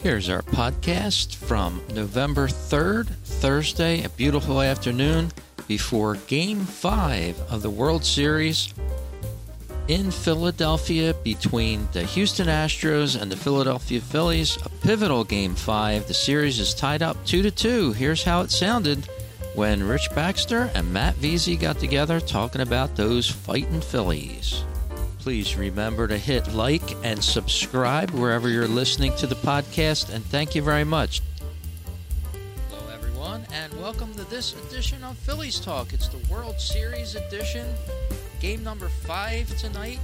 Here's our podcast from November 3rd, Thursday, a beautiful afternoon before Game 5 of the World Series in Philadelphia between the Houston Astros and the Philadelphia Phillies. A pivotal Game 5. The series is tied up 2 to 2. Here's how it sounded when Rich Baxter and Matt Veasey got together talking about those fighting Phillies. Please remember to hit like and subscribe wherever you're listening to the podcast, and thank you very much. Hello, everyone, and welcome to this edition of Phillies Talk. It's the World Series edition, game number five tonight.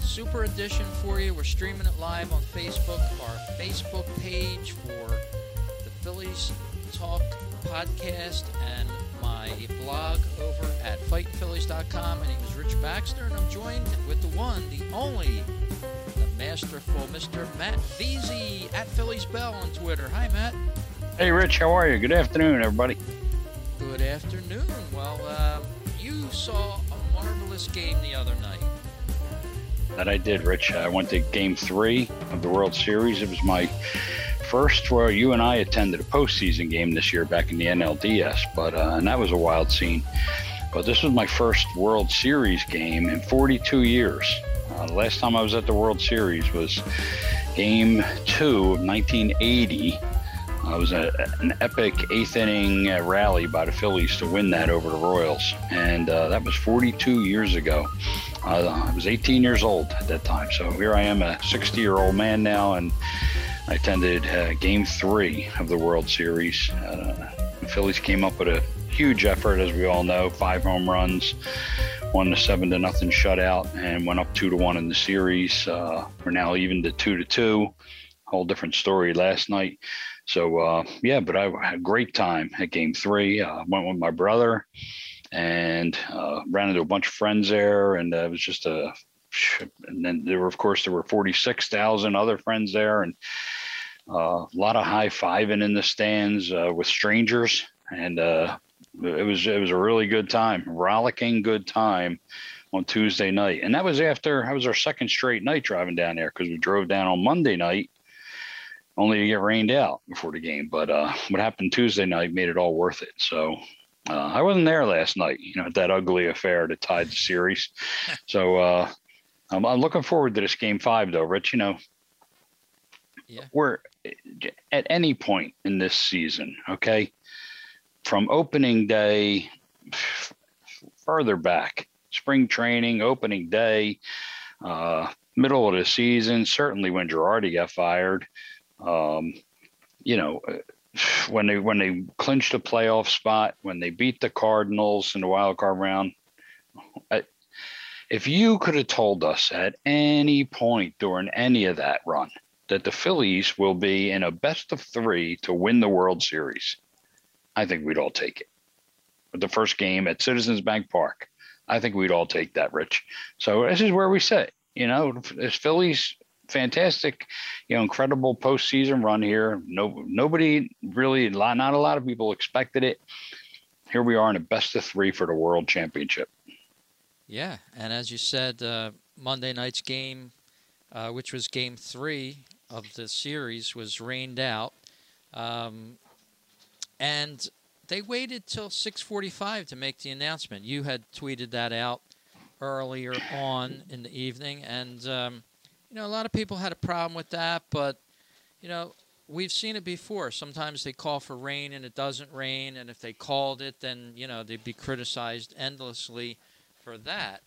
Super edition for you. We're streaming it live on Facebook, our Facebook page for the Phillies Talk podcast, and my blog over at FightinPhillies.com. My name is Rich Baxter, and I'm joined with the one, the only, the masterful Mr. Matt Veasey at Phillies Bell on Twitter. Hi, Matt. Hey, Rich. How are you? Good afternoon, everybody. Good afternoon. Well, uh, you saw a marvelous game the other night. That I did, Rich. I went to Game Three of the World Series. It was my first where you and I attended a postseason game this year back in the NLDS, but uh, and that was a wild scene. But this was my first World Series game in 42 years. Uh, the last time I was at the World Series was Game Two of 1980. Uh, it was a, an epic eighth inning uh, rally by the Phillies to win that over the Royals, and uh, that was 42 years ago. Uh, I was 18 years old at that time, so here I am, a 60 year old man now, and I attended uh, Game Three of the World Series. Uh, the Phillies came up with a huge effort, as we all know, five home runs, one to seven to nothing shutout, and went up two to one in the series. Uh, we're now even to two to two. Whole different story last night. So uh, yeah, but I had a great time at Game Three. Uh, went with my brother and uh, ran into a bunch of friends there, and it was just a and then there were, of course, there were 46,000 other friends there and uh, a lot of high fiving in the stands uh, with strangers. And uh, it was, it was a really good time, rollicking good time on Tuesday night. And that was after, that was our second straight night driving down there because we drove down on Monday night only to get rained out before the game. But uh, what happened Tuesday night made it all worth it. So uh, I wasn't there last night, you know, at that ugly affair that tied the series. so uh, I'm, I'm looking forward to this game five, though, Rich. You know, Yeah. we're at any point in this season, okay, from opening day f- further back, spring training, opening day, uh, middle of the season, certainly when Girardi got fired, um, you know, when they when they clinched a playoff spot, when they beat the Cardinals in the wild card round, if you could have told us at any point during any of that run that the Phillies will be in a best of three to win the World Series, I think we'd all take it. With the first game at Citizens Bank Park, I think we'd all take that, Rich. So this is where we sit. You know, this Phillies fantastic, you know, incredible postseason run here. No, nobody really, not a lot of people expected it. Here we are in a best of three for the World Championship. Yeah, and as you said, uh, Monday night's game, uh, which was game three of the series, was rained out, um, and they waited till 6:45 to make the announcement. You had tweeted that out earlier on in the evening, and um, you know a lot of people had a problem with that, but you know we've seen it before. Sometimes they call for rain and it doesn't rain, and if they called it, then you know they'd be criticized endlessly for that.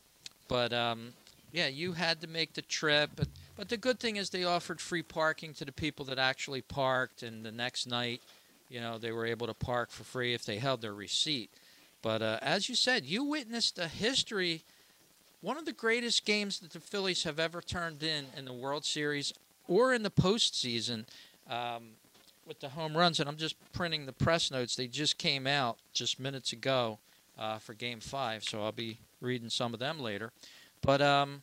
But um, yeah, you had to make the trip. But, but the good thing is they offered free parking to the people that actually parked, and the next night, you know, they were able to park for free if they held their receipt. But uh, as you said, you witnessed a history, one of the greatest games that the Phillies have ever turned in in the World Series or in the postseason. Um, with the home runs, and I'm just printing the press notes. They just came out just minutes ago uh, for Game Five, so I'll be reading some of them later. But um,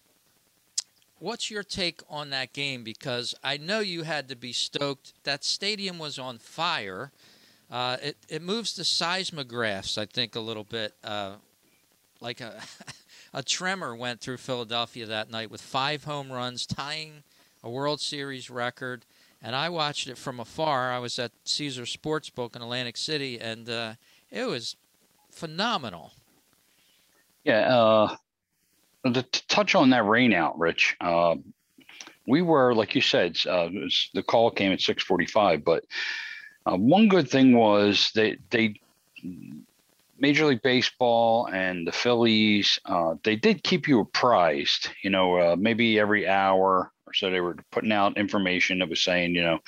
what's your take on that game? Because I know you had to be stoked. That stadium was on fire. Uh, it it moves the seismographs, I think, a little bit. Uh, like a a tremor went through Philadelphia that night with five home runs, tying a World Series record. and I watched it from afar. I was at Caesar Sportsbook in Atlantic City, and uh, it was phenomenal. Yeah, uh, to touch on that rain out, Rich. Uh, we were, like you said, uh, the call came at 6:45, but uh, one good thing was that they Major League Baseball and the Phillies, uh, they did keep you apprised. You know, uh, maybe every hour or so they were putting out information that was saying, you know,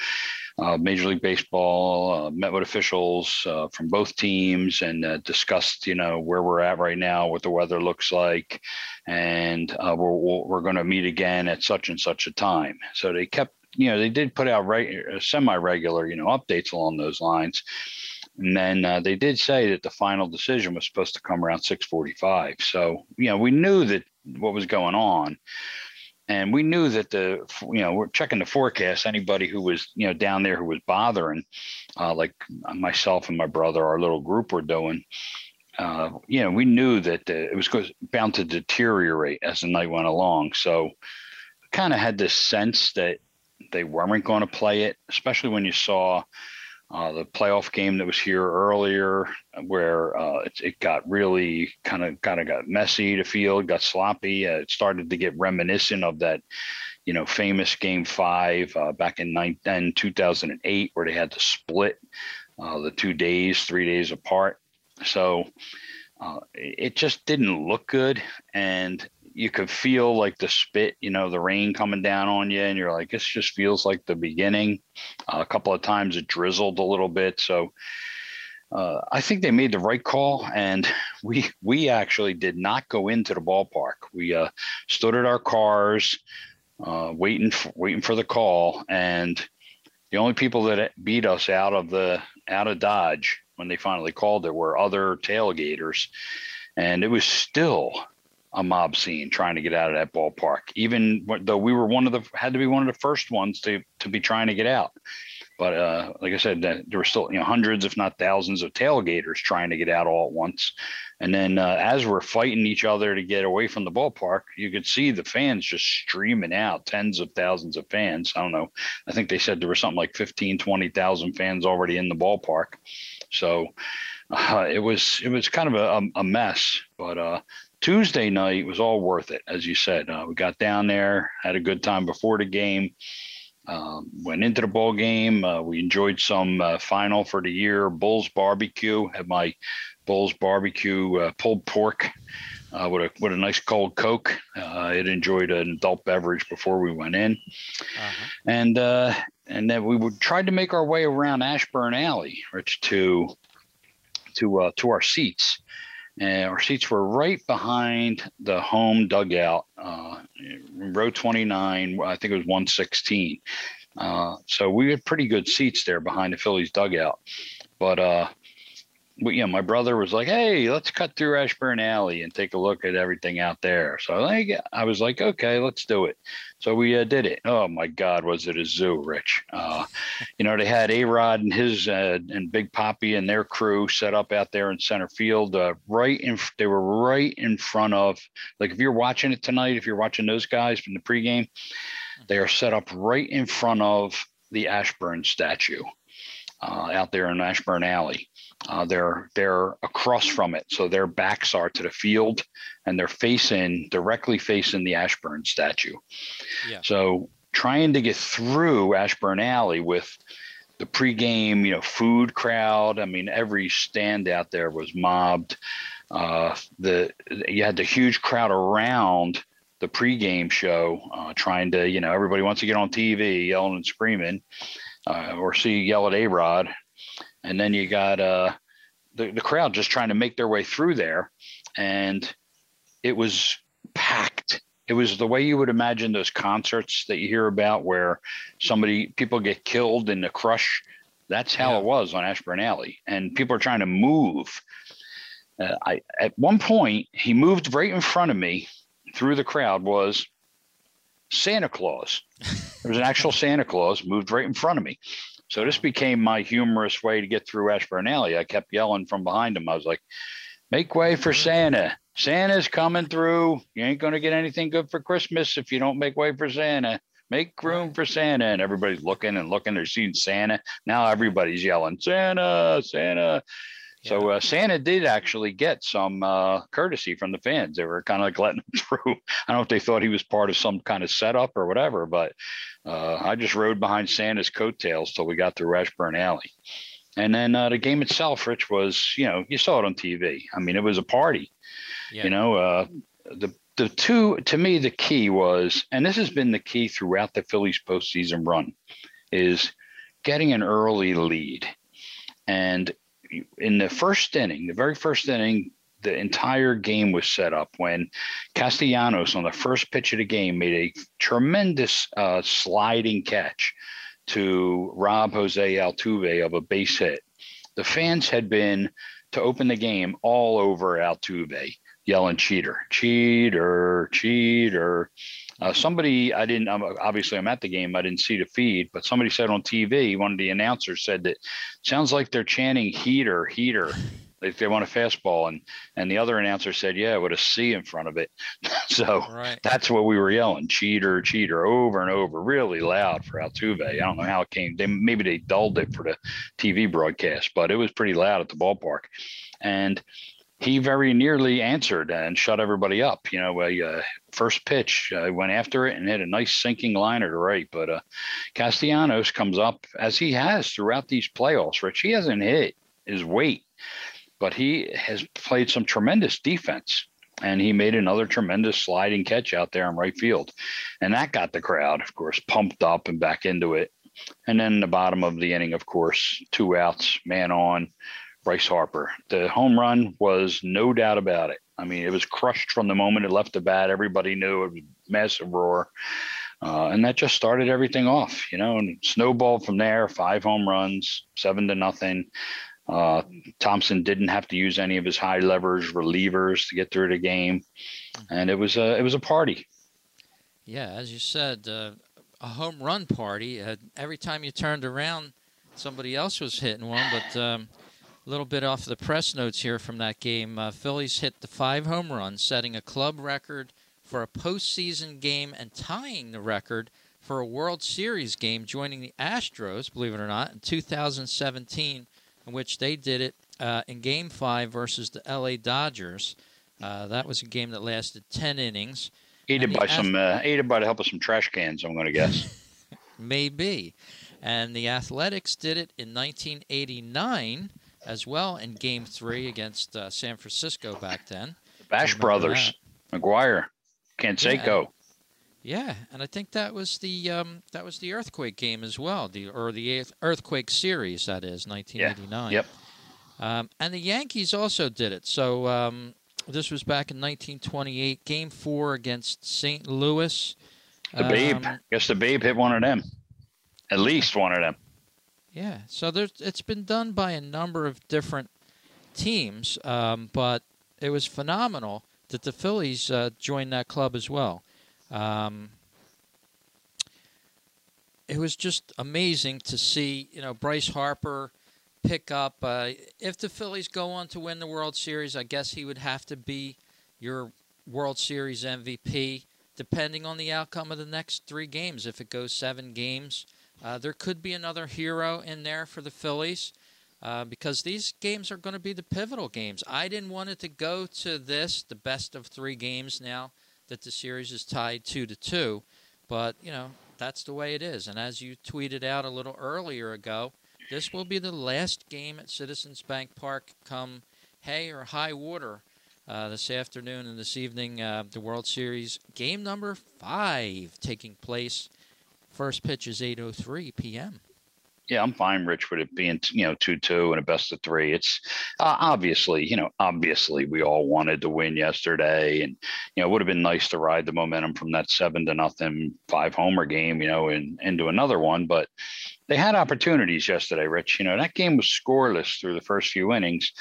uh, Major League Baseball uh, met with officials uh, from both teams and uh, discussed, you know, where we're at right now, what the weather looks like, and we're we're going to meet again at such and such a time. So they kept, you know, they did put out right semi-regular, you know, updates along those lines and then uh, they did say that the final decision was supposed to come around 6:45. So you know we knew that what was going on, and we knew that the you know we're checking the forecast. Anybody who was you know down there who was bothering, uh, like myself and my brother, our little group were doing. Uh, you know, we knew that uh, it was bound to deteriorate as the night went along. So, kind of had this sense that they weren't going to play it, especially when you saw uh, the playoff game that was here earlier, where uh, it, it, got really kind of kind of got messy. The field got sloppy. Uh, it started to get reminiscent of that, you know, famous Game Five uh, back in nine, 2008, where they had to split uh, the two days, three days apart. So uh, it just didn't look good, and you could feel like the spit, you know, the rain coming down on you, and you're like, this just feels like the beginning. Uh, a couple of times it drizzled a little bit, so uh, I think they made the right call, and we we actually did not go into the ballpark. We uh, stood at our cars, uh, waiting for, waiting for the call, and the only people that beat us out of the out of Dodge when they finally called it were other tailgaters, and it was still a mob scene trying to get out of that ballpark. Even though we were one of the had to be one of the first ones to to be trying to get out. But uh, like I said, there were still you know hundreds, if not thousands, of tailgaters trying to get out all at once. And then uh, as we're fighting each other to get away from the ballpark, you could see the fans just streaming out, tens of thousands of fans. I don't know. I think they said there were something like 15, 20,000 fans already in the ballpark. So uh, it was it was kind of a, a mess. But uh, Tuesday night was all worth it, as you said. Uh, we got down there, had a good time before the game. Um, went into the ball game. Uh, we enjoyed some uh, final for the year Bulls barbecue. Had my Bulls barbecue uh, pulled pork uh, with a with a nice cold Coke. Uh, it enjoyed an adult beverage before we went in, uh-huh. and and then we would tried to make our way around Ashburn Alley, Rich, to to to our seats. And our seats were right behind the home dugout, uh, row 29. I think it was 116. Uh, so we had pretty good seats there behind the Phillies dugout. But uh, you know, my brother was like, "Hey, let's cut through Ashburn Alley and take a look at everything out there." So I like, I was like, "Okay, let's do it." So we uh, did it. Oh my God, was it a zoo, Rich? Uh, you know, they had A Rod and his uh, and Big Papi and their crew set up out there in center field, uh, right in. They were right in front of. Like, if you're watching it tonight, if you're watching those guys from the pregame, they are set up right in front of the Ashburn statue uh, out there in Ashburn Alley. Uh, they're they're across from it, so their backs are to the field, and they're facing directly facing the Ashburn statue. Yeah. So trying to get through Ashburn Alley with the pregame, you know, food crowd. I mean, every stand out there was mobbed. Uh, the you had the huge crowd around the pregame show, uh, trying to, you know, everybody wants to get on TV, yelling and screaming, uh, or see yell at A Rod and then you got uh, the the crowd just trying to make their way through there, and it was packed. It was the way you would imagine those concerts that you hear about, where somebody people get killed in the crush. That's how yeah. it was on Ashburn Alley, and people are trying to move. Uh, I at one point he moved right in front of me through the crowd was Santa Claus. There was an actual Santa Claus moved right in front of me. So this became my humorous way to get through Ashburn Alley. I kept yelling from behind him. I was like, make way for mm-hmm. Santa. Santa's coming through. You ain't going to get anything good for Christmas if you don't make way for Santa. make room for Santa. And everybody's looking and looking. They're seeing Santa. Now everybody's yelling, Santa, Santa. So uh, Santa did actually get some uh, courtesy from the fans. They were kind of like letting him through. I don't know if they thought he was part of some kind of setup or whatever, but uh, I just rode behind Santa's coattails till we got through Ashburn Alley. And then uh, the game itself, Rich, was you know you saw it on TV. I mean, it was a party. Yeah. You know, uh, the the two to me the key was, and this has been the key throughout the Phillies postseason run, is getting an early lead. And in the first inning, the very first inning, the entire game was set up when Castellanos on the first pitch of the game made a tremendous uh, sliding catch to rob Jose Altuve of a base hit. The fans had been to open the game all over Altuve, yelling cheater, cheater, cheater. Uh, somebody I didn't obviously I'm at the game I didn't see the feed but somebody said on TV one of the announcers said that sounds like they're chanting heater heater if they want a fastball and and the other announcer said yeah with a C in front of it. So right. that's what we were yelling cheater cheater over and over really loud for Altuve. I don't know how it came they maybe they dulled it for the TV broadcast but it was pretty loud at the ballpark. And he very nearly answered and shut everybody up. You know, a uh, first pitch uh, went after it and hit a nice sinking liner to right. But uh, Castellanos comes up as he has throughout these playoffs. Rich, he hasn't hit his weight, but he has played some tremendous defense. And he made another tremendous sliding catch out there in right field. And that got the crowd, of course, pumped up and back into it. And then the bottom of the inning, of course, two outs, man on. Bryce Harper. The home run was no doubt about it. I mean, it was crushed from the moment it left the bat. Everybody knew it was a massive roar. Uh, and that just started everything off, you know, and snowballed from there. Five home runs, seven to nothing. Uh, Thomson didn't have to use any of his high levers relievers to get through the game, and it was a it was a party. Yeah, as you said, uh, a home run party. Uh, every time you turned around, somebody else was hitting one. But um, a little bit off the press notes here from that game. Uh, Phillies hit the five home runs, setting a club record for a postseason game and tying the record for a World Series game, joining the Astros, believe it or not, in 2017, in which they did it uh, in Game 5 versus the LA Dodgers. Uh, that was a game that lasted 10 innings. Aided by some, uh, aided by the help of some trash cans, I'm going to guess. Maybe. And the Athletics did it in 1989 as well in Game Three against uh, San Francisco back then. The Bash Brothers, that. McGwire, Canseco. Yeah, yeah, and I think that was the um, that was the earthquake game as well, the or the earthquake series that is 1989. Yeah. Yep. Um, and the Yankees also did it. So um, this was back in 1928, Game Four against St. Louis. The Babe, um, guess the Babe hit one of them, at least one of them. Yeah, so there's it's been done by a number of different teams, um, but it was phenomenal that the Phillies uh, joined that club as well. Um, it was just amazing to see, you know, Bryce Harper pick up. Uh, if the Phillies go on to win the World Series, I guess he would have to be your World Series MVP, depending on the outcome of the next three games. If it goes seven games, uh, there could be another hero in there for the Phillies uh, because these games are going to be the pivotal games. I didn't want it to go to this, the best of three games now that the series is tied two to two, but you know that's the way it is. And as you tweeted out a little earlier ago, this will be the last game at Citizens Bank Park come hay or high water. Uh, this afternoon and this evening, uh, the World Series game number five taking place First pitch is 8:03 p.m. Yeah, I'm fine, Rich, with it being you know two two and a best of three. It's uh, obviously you know obviously we all wanted to win yesterday, and you know it would have been nice to ride the momentum from that seven to nothing five homer game, you know, and into another one. But they had opportunities yesterday, Rich. You know that game was scoreless through the first few innings,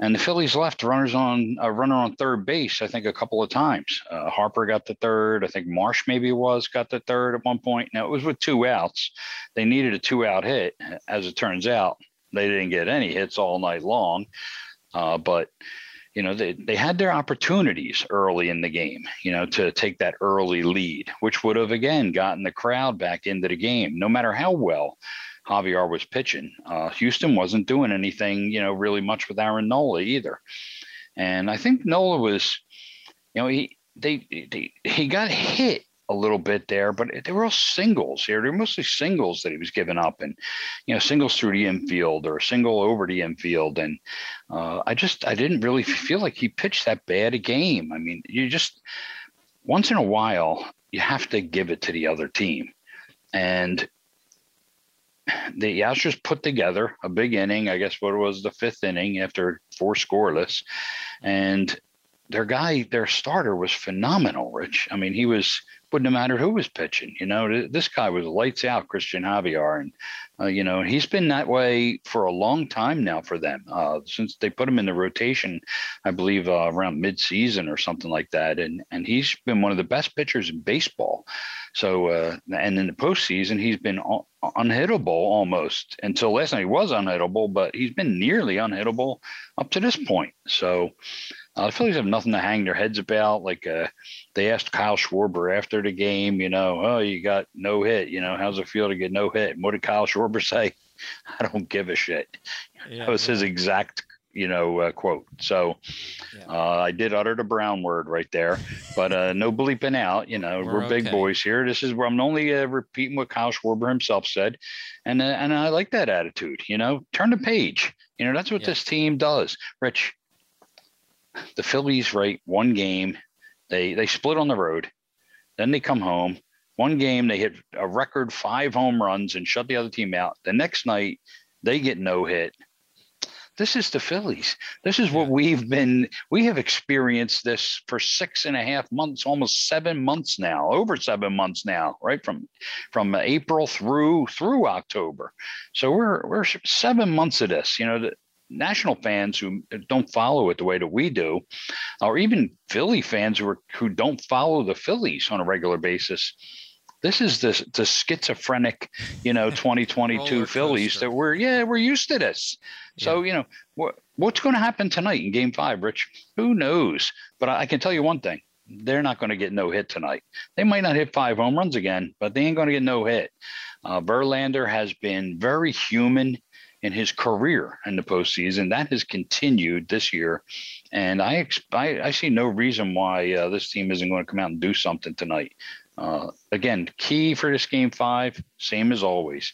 and the Phillies left runners on a runner on third base, I think, a couple of times. Uh, Harper got the third. I think Marsh maybe was got the third at one point. Now it was with two outs. They needed a two out hit. As it turns out, they didn't get any hits all night long. Uh, but you know, they, they had their opportunities early in the game, you know, to take that early lead, which would have again gotten the crowd back into the game, no matter how well Javier was pitching. Uh, Houston wasn't doing anything, you know, really much with Aaron Nola either. And I think Nola was, you know, he they, they he got hit a little bit there, but they were all singles here. They're mostly singles that he was giving up, and you know, singles through the infield or a single over the infield. And uh, I just I didn't really feel like he pitched that bad a game. I mean, you just once in a while you have to give it to the other team, and the Astros put together a big inning. I guess what was the fifth inning after four scoreless, and their guy, their starter was phenomenal. Rich, I mean, he was wouldn't have mattered who was pitching. You know, this guy was lights out, Christian Javier, and uh, you know he's been that way for a long time now for them uh, since they put him in the rotation. I believe uh, around mid-season or something like that, and and he's been one of the best pitchers in baseball. So uh, and in the postseason, he's been unhittable almost until last night. He was unhittable, but he's been nearly unhittable up to this point. So uh, the Phillies have nothing to hang their heads about. Like uh, they asked Kyle Schwarber after the game, you know, oh, you got no hit. You know, how's it feel to get no hit? And what did Kyle Schwarber say? I don't give a shit. Yeah, that was yeah. his exact, you know, uh, quote. So yeah. uh, I did utter the brown word right there, but uh, no bleeping out. You know, we're, we're big okay. boys here. This is where I'm only uh, repeating what Kyle Schwarber himself said, and uh, and I like that attitude. You know, turn the page. You know, that's what this team does. Rich, the Phillies, right, one game, they they split on the road, then they come home. One game they hit a record five home runs and shut the other team out. The next night they get no hit. This is the Phillies. This is what we've been. We have experienced this for six and a half months, almost seven months now, over seven months now, right from from April through through October. So we're we're seven months of this. You know, national fans who don't follow it the way that we do, or even Philly fans who are, who don't follow the Phillies on a regular basis. This is the the schizophrenic, you know, 2022 Phillies that we're yeah we're used to this. So yeah. you know what what's going to happen tonight in Game Five, Rich? Who knows? But I, I can tell you one thing: they're not going to get no hit tonight. They might not hit five home runs again, but they ain't going to get no hit. Uh, Verlander has been very human in his career in the postseason. That has continued this year, and I I, I see no reason why uh, this team isn't going to come out and do something tonight. Uh, again, key for this game five, same as always,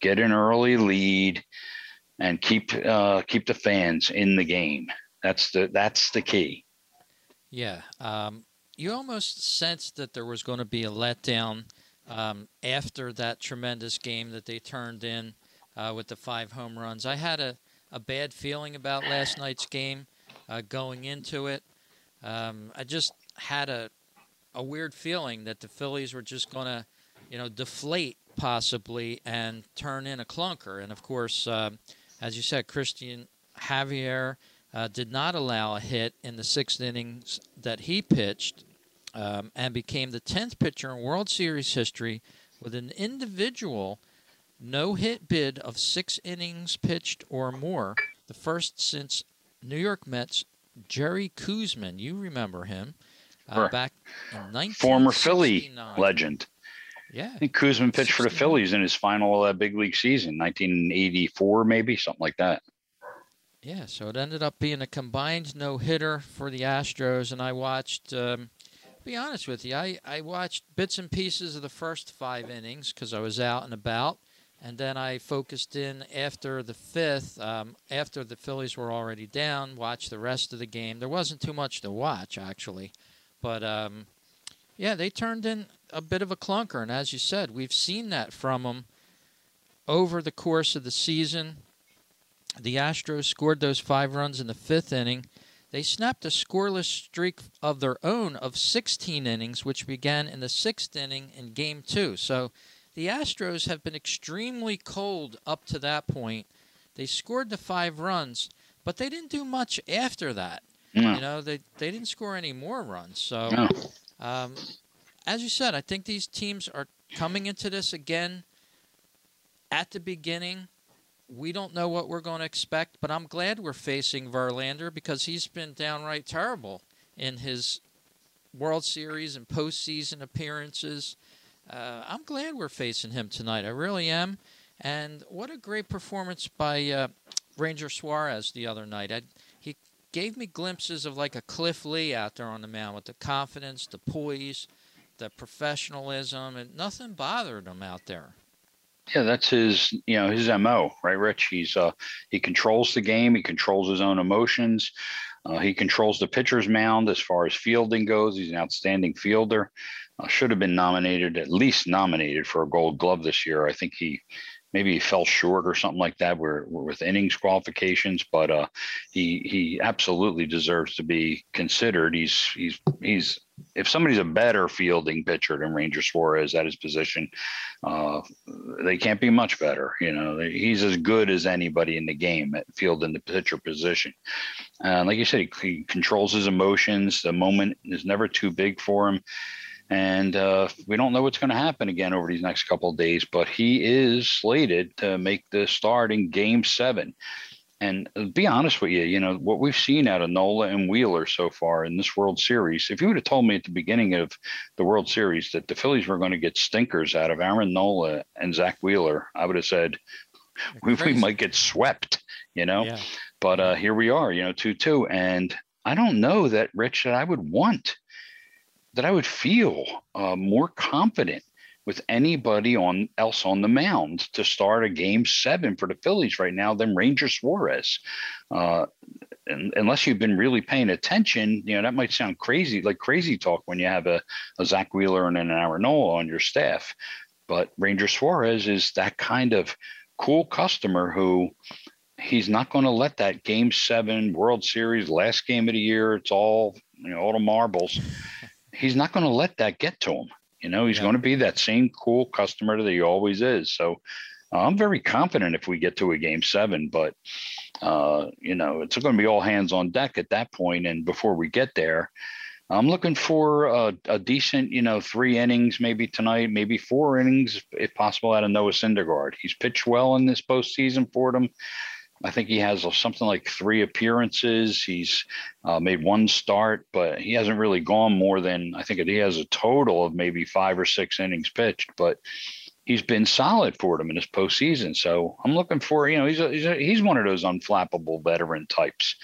get an early lead and keep uh, keep the fans in the game. That's the that's the key. Yeah, um, you almost sensed that there was going to be a letdown um, after that tremendous game that they turned in uh, with the five home runs. I had a, a bad feeling about last night's game uh, going into it. Um, I just had a a weird feeling that the Phillies were just going to, you know, deflate possibly and turn in a clunker. And of course, uh, as you said, Christian Javier uh, did not allow a hit in the sixth innings that he pitched, um, and became the tenth pitcher in World Series history with an individual no hit bid of six innings pitched or more, the first since New York Mets Jerry Koosman. You remember him uh, back in Former Philly legend. Yeah. I think Koosman pitched for the Phillies in his final uh, big league season, 1984, maybe something like that. Yeah, so it ended up being a combined no hitter for the Astros, and I watched. Um, be honest with you, I, I watched bits and pieces of the first five innings because I was out and about. And then I focused in after the fifth, um, after the Phillies were already down, watched the rest of the game. There wasn't too much to watch, actually. But um, yeah, they turned in a bit of a clunker. And as you said, we've seen that from them over the course of the season. The Astros scored those five runs in the fifth inning. They snapped a scoreless streak of their own of 16 innings, which began in the sixth inning in game two. So the Astros have been extremely cold up to that point. They scored the five runs, but they didn't do much after that. No. You know, they they didn't score any more runs. So, no. um, as you said, I think these teams are coming into this again at the beginning we don't know what we're going to expect, but I'm glad we're facing Verlander because he's been downright terrible in his World Series and postseason appearances. Uh, I'm glad we're facing him tonight. I really am. And what a great performance by uh, Ranger Suarez the other night. I, he gave me glimpses of like a Cliff Lee out there on the mound with the confidence, the poise, the professionalism, and nothing bothered him out there. Yeah, that's his, you know, his mo, right, Rich? He's uh, he controls the game. He controls his own emotions. Uh, he controls the pitcher's mound as far as fielding goes. He's an outstanding fielder. Uh, should have been nominated, at least nominated for a Gold Glove this year. I think he maybe he fell short or something like that where, with innings qualifications but uh, he he absolutely deserves to be considered he's he's he's if somebody's a better fielding pitcher than Ranger Suarez at his position, uh, they can't be much better. You know, he's as good as anybody in the game at fielding the pitcher position. And like you said, he, he controls his emotions. The moment is never too big for him and uh, we don't know what's going to happen again over these next couple of days. But he is slated to make the start in Game Seven. And uh, be honest with you, you know what we've seen out of Nola and Wheeler so far in this World Series. If you would have told me at the beginning of the World Series that the Phillies were going to get stinkers out of Aaron Nola and Zack Wheeler, I would have said we, we, might get swept. You know, yeah. but uh, here we are. You know, two two, and I don't know that Rich that I would want that I would feel uh, more confident with anybody on else on the mound to start a game seven for the Phillies right now than Ranger Suarez. Uh, and, unless you've been really paying attention, you know that might sound crazy, like crazy talk when you have a, a Zack Wheeler and an Aaron Nola on your staff. But Ranger Suarez is that kind of cool customer who he's not going to let that game seven World Series last game of the year. It's all you know, all the marbles he's not going to let that get to him. You know, he's yeah. going to be that same cool customer that he always is. So uh, I'm very confident if we get to a game seven, but uh, you know, it's going to be all hands on deck at that point. And before we get there, I'm looking for a, a, decent, you know, three innings maybe tonight, maybe four innings if possible out of Noah Syndergaard. He's pitched well in this postseason for them. I think he has something like three appearances. He's uh, made one start, but he hasn't really gone more than I think he has a total of maybe five or six innings pitched. But he's been solid for them in his postseason. So I'm looking for you know he's a, he's, a, he's one of those unflappable veteran types.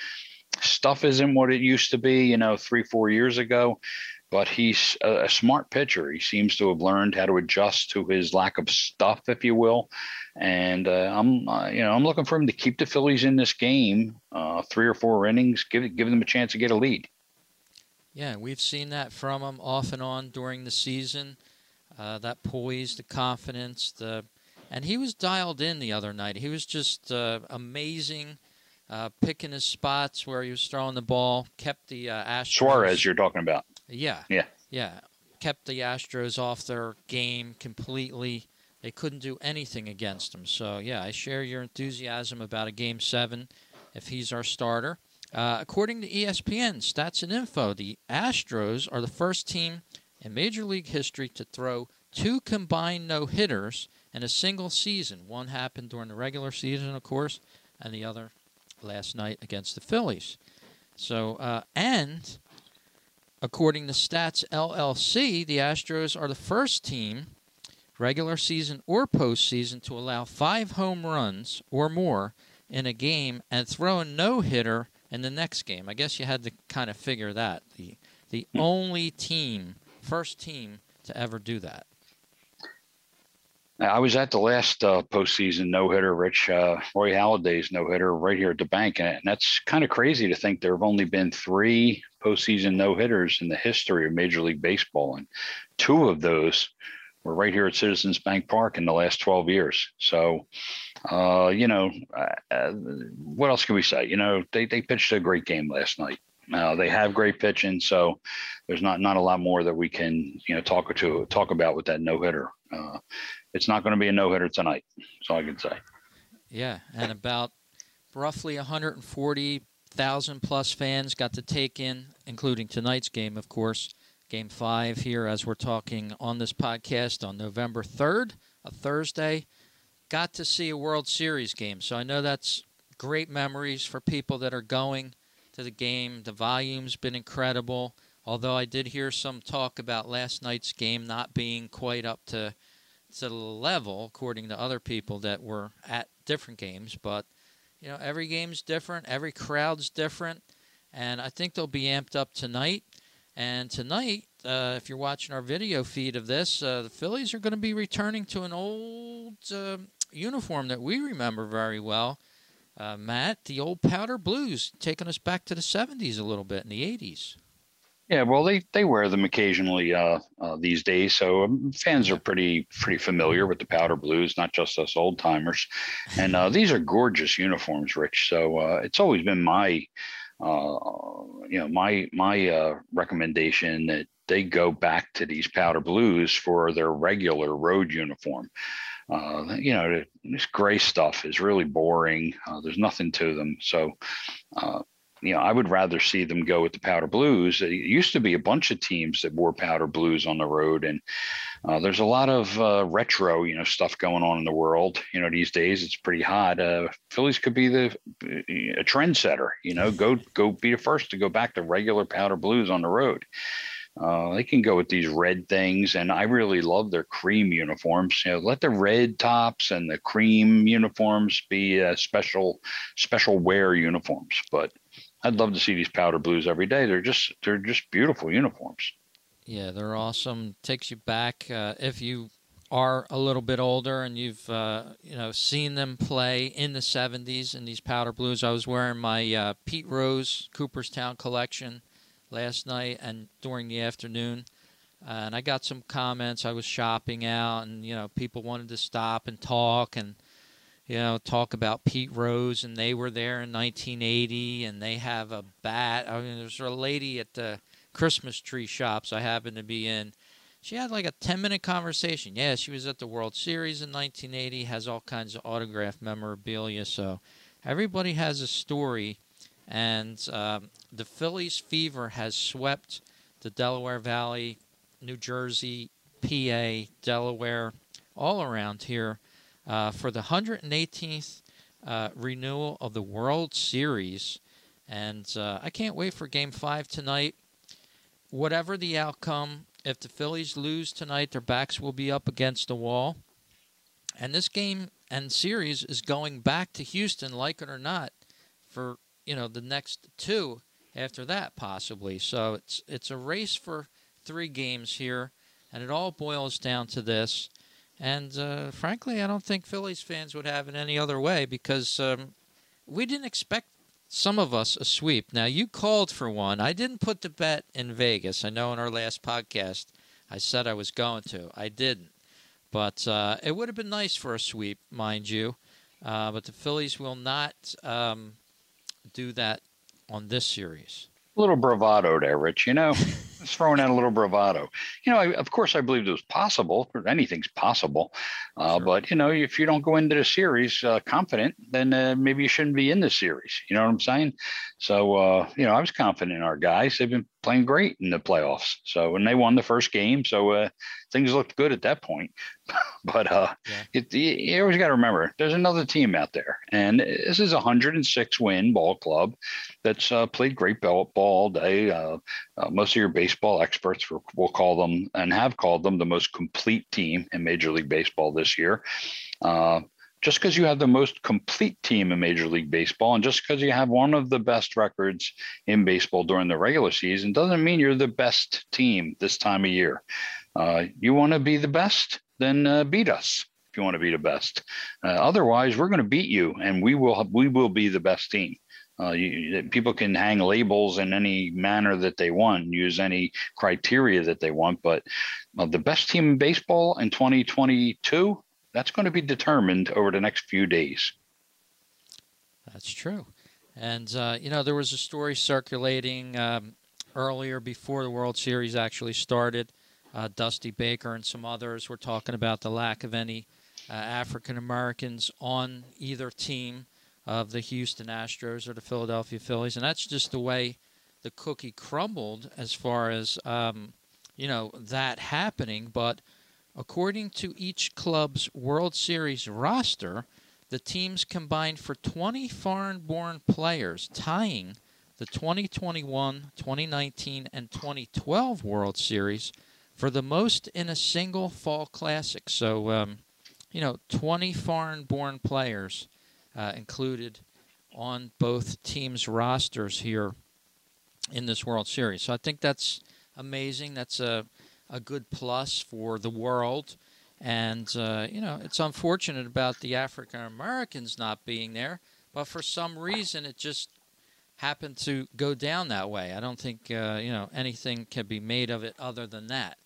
Stuff isn't what it used to be, you know, three four years ago but he's a, a, smart pitcher. He seems to have learned how to adjust to his lack of stuff, if you will. And uh, I'm, uh, you know, I'm looking for him to keep the Phillies in this game, uh, three or four innings, give give them a chance to get a lead. Yeah, we've seen that from him off and on during the season. Uh, that poise, the confidence, the, and he was dialed in the other night. He was just uh, amazing. Uh, picking his spots where he was throwing the ball, kept the uh, Astros. Suarez, you're talking about. Yeah. Yeah. Yeah. Kept the Astros off their game completely. They couldn't do anything against them. So, yeah, I share your enthusiasm about a game seven if he's our starter. Uh, according to ESPN Stats and Info, the Astros are the first team in Major League history to throw two combined no hitters in a single season. One happened during the regular season, of course, and the other last night against the Phillies. So, uh, and According to Stats LLC, the Astros are the first team, regular season or postseason, to allow five home runs or more in a game and throw a no hitter in the next game. I guess you had to kind of figure that. The, the only team, first team to ever do that. I was at the last uh, postseason no hitter, Rich uh, Roy Halladay's no hitter, right here at the bank, and that's kind of crazy to think there have only been three postseason no hitters in the history of Major League Baseball, and two of those were right here at Citizens Bank Park in the last 12 years. So, uh, you know, uh, uh, what else can we say? You know, they they pitched a great game last night. Uh, they have great pitching, so there's not not a lot more that we can you know talk to talk about with that no hitter. Uh, it's not going to be a no hitter tonight. That's all I can say. Yeah, and about roughly 140,000 plus fans got to take in, including tonight's game, of course, game five here as we're talking on this podcast on November 3rd, a Thursday. got to see a World Series game. So I know that's great memories for people that are going to the game. The volume's been incredible. Although I did hear some talk about last night's game not being quite up to to the level, according to other people that were at different games. But you know, every game's different, every crowd's different, and I think they'll be amped up tonight. And tonight, uh, if you're watching our video feed of this, uh, the Phillies are going to be returning to an old uh, uniform that we remember very well. Uh, Matt, the old powder blues, taking us back to the 70s a little bit in the 80s. Yeah, well, they, they wear them occasionally uh, uh, these days, so um, fans are pretty pretty familiar with the powder blues, not just us old timers. And uh, these are gorgeous uniforms, Rich. So uh, it's always been my uh, you know my my uh, recommendation that they go back to these powder blues for their regular road uniform. you know, this gray stuff is really boring. there's nothing to them, so you know, I would rather see them go with the powder blues. It used to be a bunch of teams that wore powder blues on the road, and uh, there's a lot of uh, retro, you know, stuff going on in the world. You know, these days it's pretty hot. Uh, Phillies could be the a trendsetter. You know, go go be the first to go back to regular powder blues on the road. Uh, they can go with these red things, and I really love their cream uniforms. You know, let the red tops and the cream uniforms be uh, special special wear uniforms. But I'd love to see these powder blues every day. They're just they're just beautiful uniforms. Yeah, they're awesome. Takes you back uh, if you are a little bit older and you've uh, you know seen them play in the 70s in these powder blues. I was wearing my uh, Pete Rose Cooperstown collection last night and during the afternoon. and I got some comments. I was shopping out, and you know, people wanted to stop and talk, and you know, talk about Pete Rose, and they were there in 1980, and they have a bat. I mean, there's a lady at the Christmas tree shops I happened to be in. She had like a 10 minute conversation. Yeah, she was at the World Series in 1980, has all kinds of autograph memorabilia. So everybody has a story, and um, the Phillies fever has swept the Delaware Valley, New Jersey, PA, Delaware, all around here uh, for the 118th uh, renewal of the World Series. And uh, I can't wait for Game 5 tonight. Whatever the outcome, if the Phillies lose tonight, their backs will be up against the wall. And this game and series is going back to Houston, like it or not, for you know the next two after that possibly. So it's it's a race for three games here, and it all boils down to this. And uh, frankly, I don't think Phillies fans would have it any other way because um, we didn't expect some of us a sweep. Now, you called for one. I didn't put the bet in Vegas. I know in our last podcast I said I was going to. I didn't. But uh, it would have been nice for a sweep, mind you. Uh, but the Phillies will not um, do that on this series. A little bravado there, Rich. You know, throwing out a little bravado. You know, I, of course, I believed it was possible. Anything's possible. Uh, sure. But you know, if you don't go into the series uh, confident, then uh, maybe you shouldn't be in the series. You know what I'm saying? So, uh, you know, I was confident in our guys. They've been playing great in the playoffs. So, when they won the first game, so uh, things looked good at that point. but uh, yeah. it, you always got to remember, there's another team out there, and this is a 106 win ball club that's uh, played great ball, ball all day. Uh, uh, most of your baseball experts will, will, call them and have called them the most complete team in Major League Baseball this year. Just because you have the most complete team in Major League Baseball and just because you have one of the best records in baseball during the regular season doesn't mean you're the best team this time of year. Uh, you want to be the best, then uh, beat us if you want to be the best. Uh, otherwise, we're going to beat you, and we will we will be the best team. Uh, you, people can hang labels in any manner that they want, use any criteria that they want, but uh, the best team in baseball in 2022 that's going to be determined over the next few days. That's true. And, uh, you know, there was a story circulating um, earlier before the World Series actually started. Uh, Dusty Baker and some others were talking about the lack of any uh, African Americans on either team of the Houston Astros or the Philadelphia Phillies. And that's just the way the cookie crumbled as far as, um, you know, that happening. But According to each club's World Series roster, the teams combined for 20 foreign born players, tying the 2021, 2019, and 2012 World Series for the most in a single fall classic. So, um, you know, 20 foreign born players uh, included on both teams' rosters here in this World Series. So I think that's amazing. That's a, a good plus for the world. And, uh, you know, it's unfortunate about the African Americans not being there, but for some reason it just happened to go down that way. I don't think, uh, you know, anything can be made of it other than that.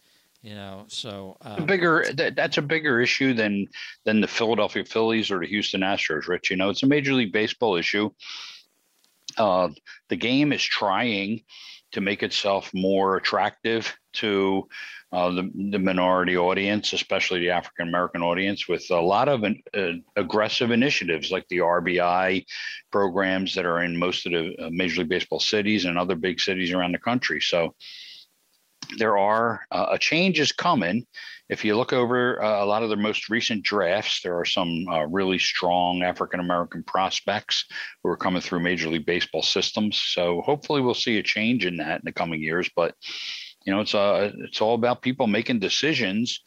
You know, so um, bigger that, that's a bigger issue than than the Philadelphia Phillies or the Houston Astros, Rich. You know, it's a Major League Baseball issue. Uh, the game is trying to make itself more attractive to uh, the, the minority audience, especially the African American audience, with a lot of uh, aggressive initiatives like the RBI programs that are in most of the uh, Major League Baseball cities and other big cities around the country. So there are uh, a change is coming. If you look over uh, a lot of the most recent drafts, there are some uh, really strong African American prospects who are coming through Major League Baseball systems. So hopefully we'll see a change in that in the coming years. But you know, it's uh, it's all about people making decisions.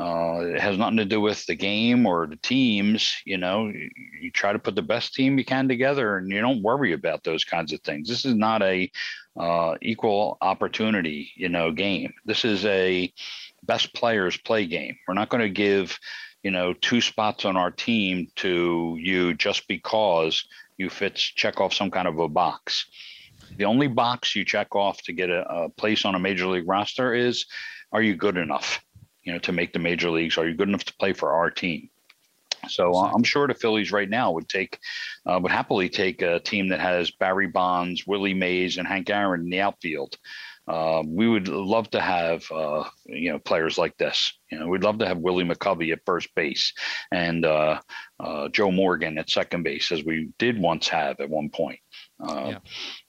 Uh, it has nothing to do with the game or the teams. You know, you, you, try to put the best team you can together, and you don't worry about those kinds of things. This is not a uh, equal opportunity, you know, game. This is a best players play game. We're not going to give, you know, two spots on our team to you just because you fit check off some kind of a box. The only box you check off to get a, a place on a major league roster is are you good enough, you know, to make the major leagues? Are you good enough to play for our team? So uh, I'm sure the Phillies right now would take, uh, would happily take a team that has Barry Bonds, Willie Mays, and Hank Aaron in the outfield. Uh, we would love to have uh, you know players like this. You know, we'd love to have Willie McCovey at first base and uh, Joe Morgan at second base, as we did once have at one point. Yeah.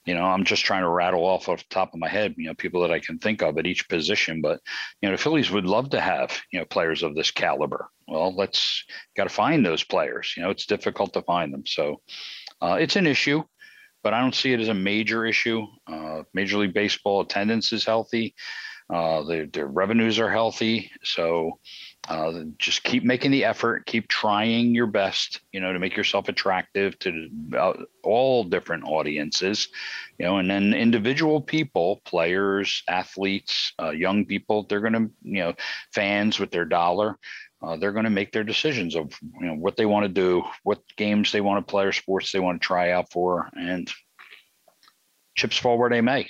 You know, I'm just trying to rattle off off the top of my head, you know, people that I can think of at each position. But you know, the Phillies would love to have you know players of this caliber. Well, let's got to find those players. You know, it's difficult to find them, so uh, it's an issue. But I don't see it as a major issue. Uh, Major League Baseball attendance is healthy. Uh, their, their revenues are healthy. So uh, just keep making the effort, keep trying your best, you know, to make yourself attractive to all different audiences, you know, and then individual people, players, athletes, uh, young people, they're going to, you know, fans with their dollar, uh, they're going to make their decisions of, you know, what they want to do, what games they want to play or sports they want to try out for, and chips fall where they may.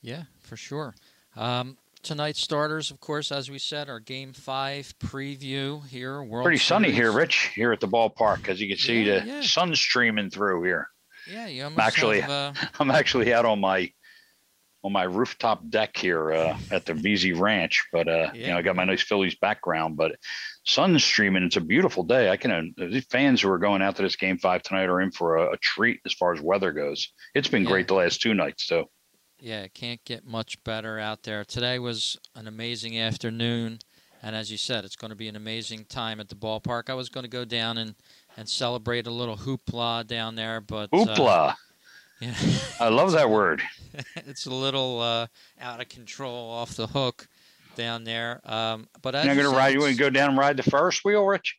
Yeah, for sure. Um, tonight's starters, of course, as we said, our Game Five preview here. World Pretty Series. sunny here, Rich, here at the ballpark. As you can see, yeah, the yeah. sun streaming through here. Yeah, you I'm actually, have, uh... I'm actually out on my on my rooftop deck here uh, at the Veasey Ranch. But uh, yeah. you know, I got my nice Phillies background. But sun streaming. It's a beautiful day. I can. Uh, the fans who are going out to this Game Five tonight are in for a, a treat as far as weather goes. It's been great the last two nights, so. Yeah, it can't get much better out there. Today was an amazing afternoon, and as you said, it's going to be an amazing time at the ballpark. I was going to go down and, and celebrate a little hoopla down there, but uh, hoopla. Uh, yeah, I love that word. it's a little uh, out of control, off the hook down there. Um, but I'm going to ride. You want to go down and ride the Ferris wheel, Rich?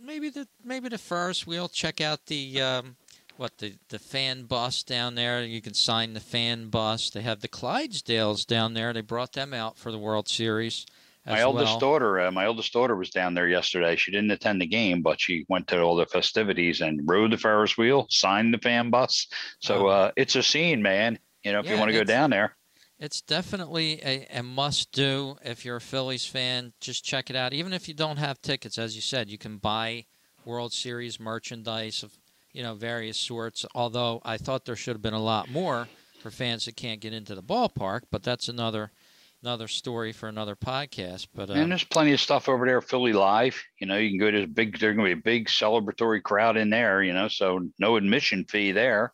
Maybe the maybe the Ferris wheel. Check out the um, what the the fan bus down there. You can sign the fan bus. They have the Clydesdales down there. They brought them out for the World Series. my eldest well. daughter, uh, my eldest daughter was down there yesterday. She didn't attend the game, but she went to all the festivities and rode the Ferris wheel, signed the fan bus. So oh. uh, it's a scene, man. You know, if yeah, you want to go down there. It's definitely a, a must do if you're a Phillies fan. Just check it out. Even if you don't have tickets, as you said, you can buy World Series merchandise of you know, various sorts. Although I thought there should have been a lot more for fans that can't get into the ballpark, but that's another another story for another podcast. But um, and there's plenty of stuff over there, Philly Live. You know, you can go to a big. There's going to be a big celebratory crowd in there. You know, so no admission fee there.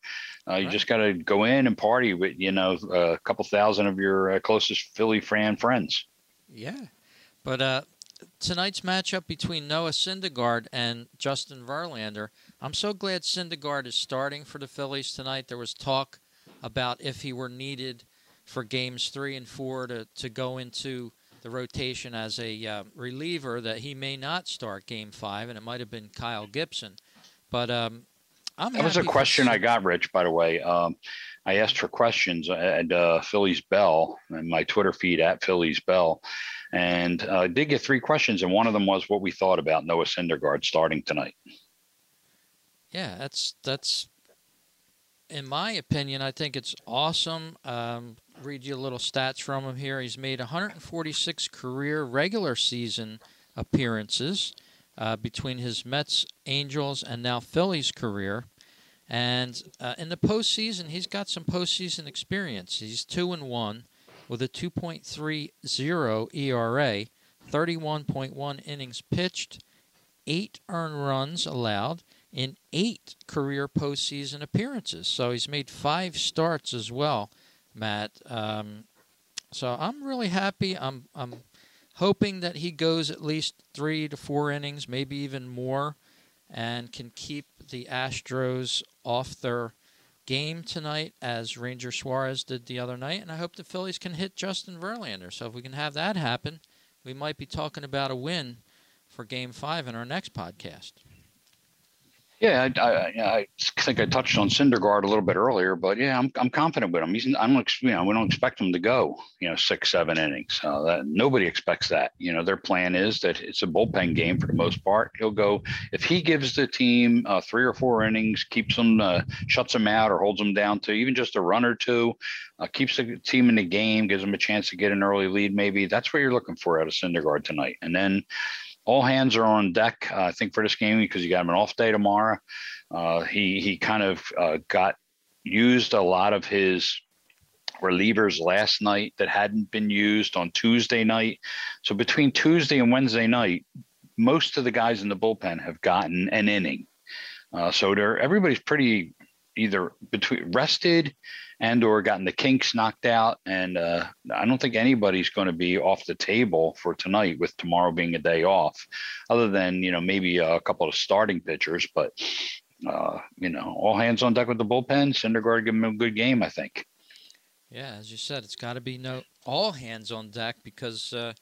Uh, you right. just got to go in and party with you know a couple thousand of your uh, closest Philly fan friends. Yeah, but uh, tonight's matchup between Noah Syndergaard and Justin Verlander. I'm so glad Syndergaard is starting for the Phillies tonight. There was talk about if he were needed for games three and four to, to go into the rotation as a uh, reliever that he may not start game five, and it might have been Kyle Gibson. But um, I'm that was a question I got, Rich. By the way, um, I asked for questions at uh, Phillies Bell and my Twitter feed at Phillies Bell, and uh, I did get three questions, and one of them was what we thought about Noah Syndergaard starting tonight. Yeah, that's that's in my opinion, I think it's awesome. Um, read you a little stats from him here. He's made 146 career regular season appearances uh, between his Mets, Angels, and now Phillies career. And uh, in the postseason, he's got some postseason experience. He's two and one with a 2.30 ERA, 31.1 innings pitched, eight earned runs allowed in eight career postseason appearances. So he's made five starts as well, Matt. Um, so I'm really happy. I'm I'm hoping that he goes at least three to four innings, maybe even more, and can keep the Astros off their game tonight as Ranger Suarez did the other night. And I hope the Phillies can hit Justin Verlander. So if we can have that happen, we might be talking about a win for Game Five in our next podcast. Yeah, I, I, I, think I touched on Syndergaard a little bit earlier, but yeah, I'm I'm confident with him. He's I don't you know we don't expect him to go you know six seven innings. Uh, that, nobody expects that. You know their plan is that it's a bullpen game for the most part. He'll go if he gives the team uh, three or four innings, keeps them uh, shuts them out or holds them down to even just a run or two, uh, keeps the team in the game, gives them a chance to get an early lead. Maybe that's what you're looking for out of Syndergaard tonight, and then all hands are on deck, uh, I think, for this game because you got him an off day tomorrow. Uh, he he kind of uh, got used a lot of his relievers last night that hadn't been used on Tuesday night. So between Tuesday and Wednesday night, most of the guys in the bullpen have gotten an inning. Uh, so they're everybody's pretty either between rested and or gotten the kinks knocked out. And uh, I don't think anybody's going to be off the table for tonight with tomorrow being a day off, other than, you know, maybe a couple of starting pitchers. But, uh, you know, all hands on deck with the bullpen. Syndergaard give him a good game, I think. Yeah, as you said, it's got to be no all hands on deck because uh,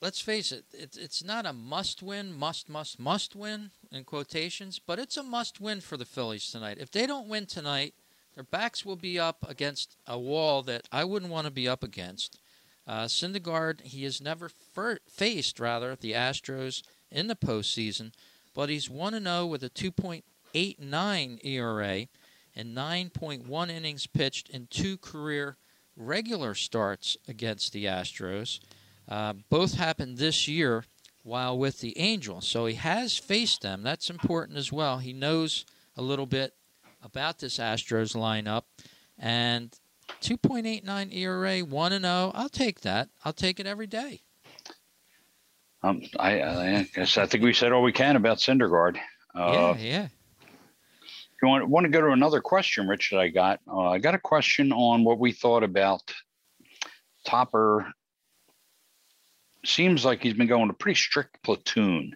let's face it, it, it's not a must win, must, must, must win in quotations, but it's a must win for the Phillies tonight. If they don't win tonight, their backs will be up against a wall that I wouldn't want to be up against. Uh, Syndergaard, he has never fir- faced, rather, the Astros in the postseason, but he's 1 0 with a 2.89 ERA and 9.1 innings pitched in two career regular starts against the Astros. Uh, both happened this year while with the Angels, so he has faced them. That's important as well. He knows a little bit about this Astros lineup. And 2.89 ERA, 1 and 0. I'll take that. I'll take it every day. Um, I, I guess I think we said all we can about Syndergaard. Uh, yeah, yeah. You want, want to go to another question, Rich, that I got, uh, I got a question on what we thought about Topper. Seems like he's been going a pretty strict platoon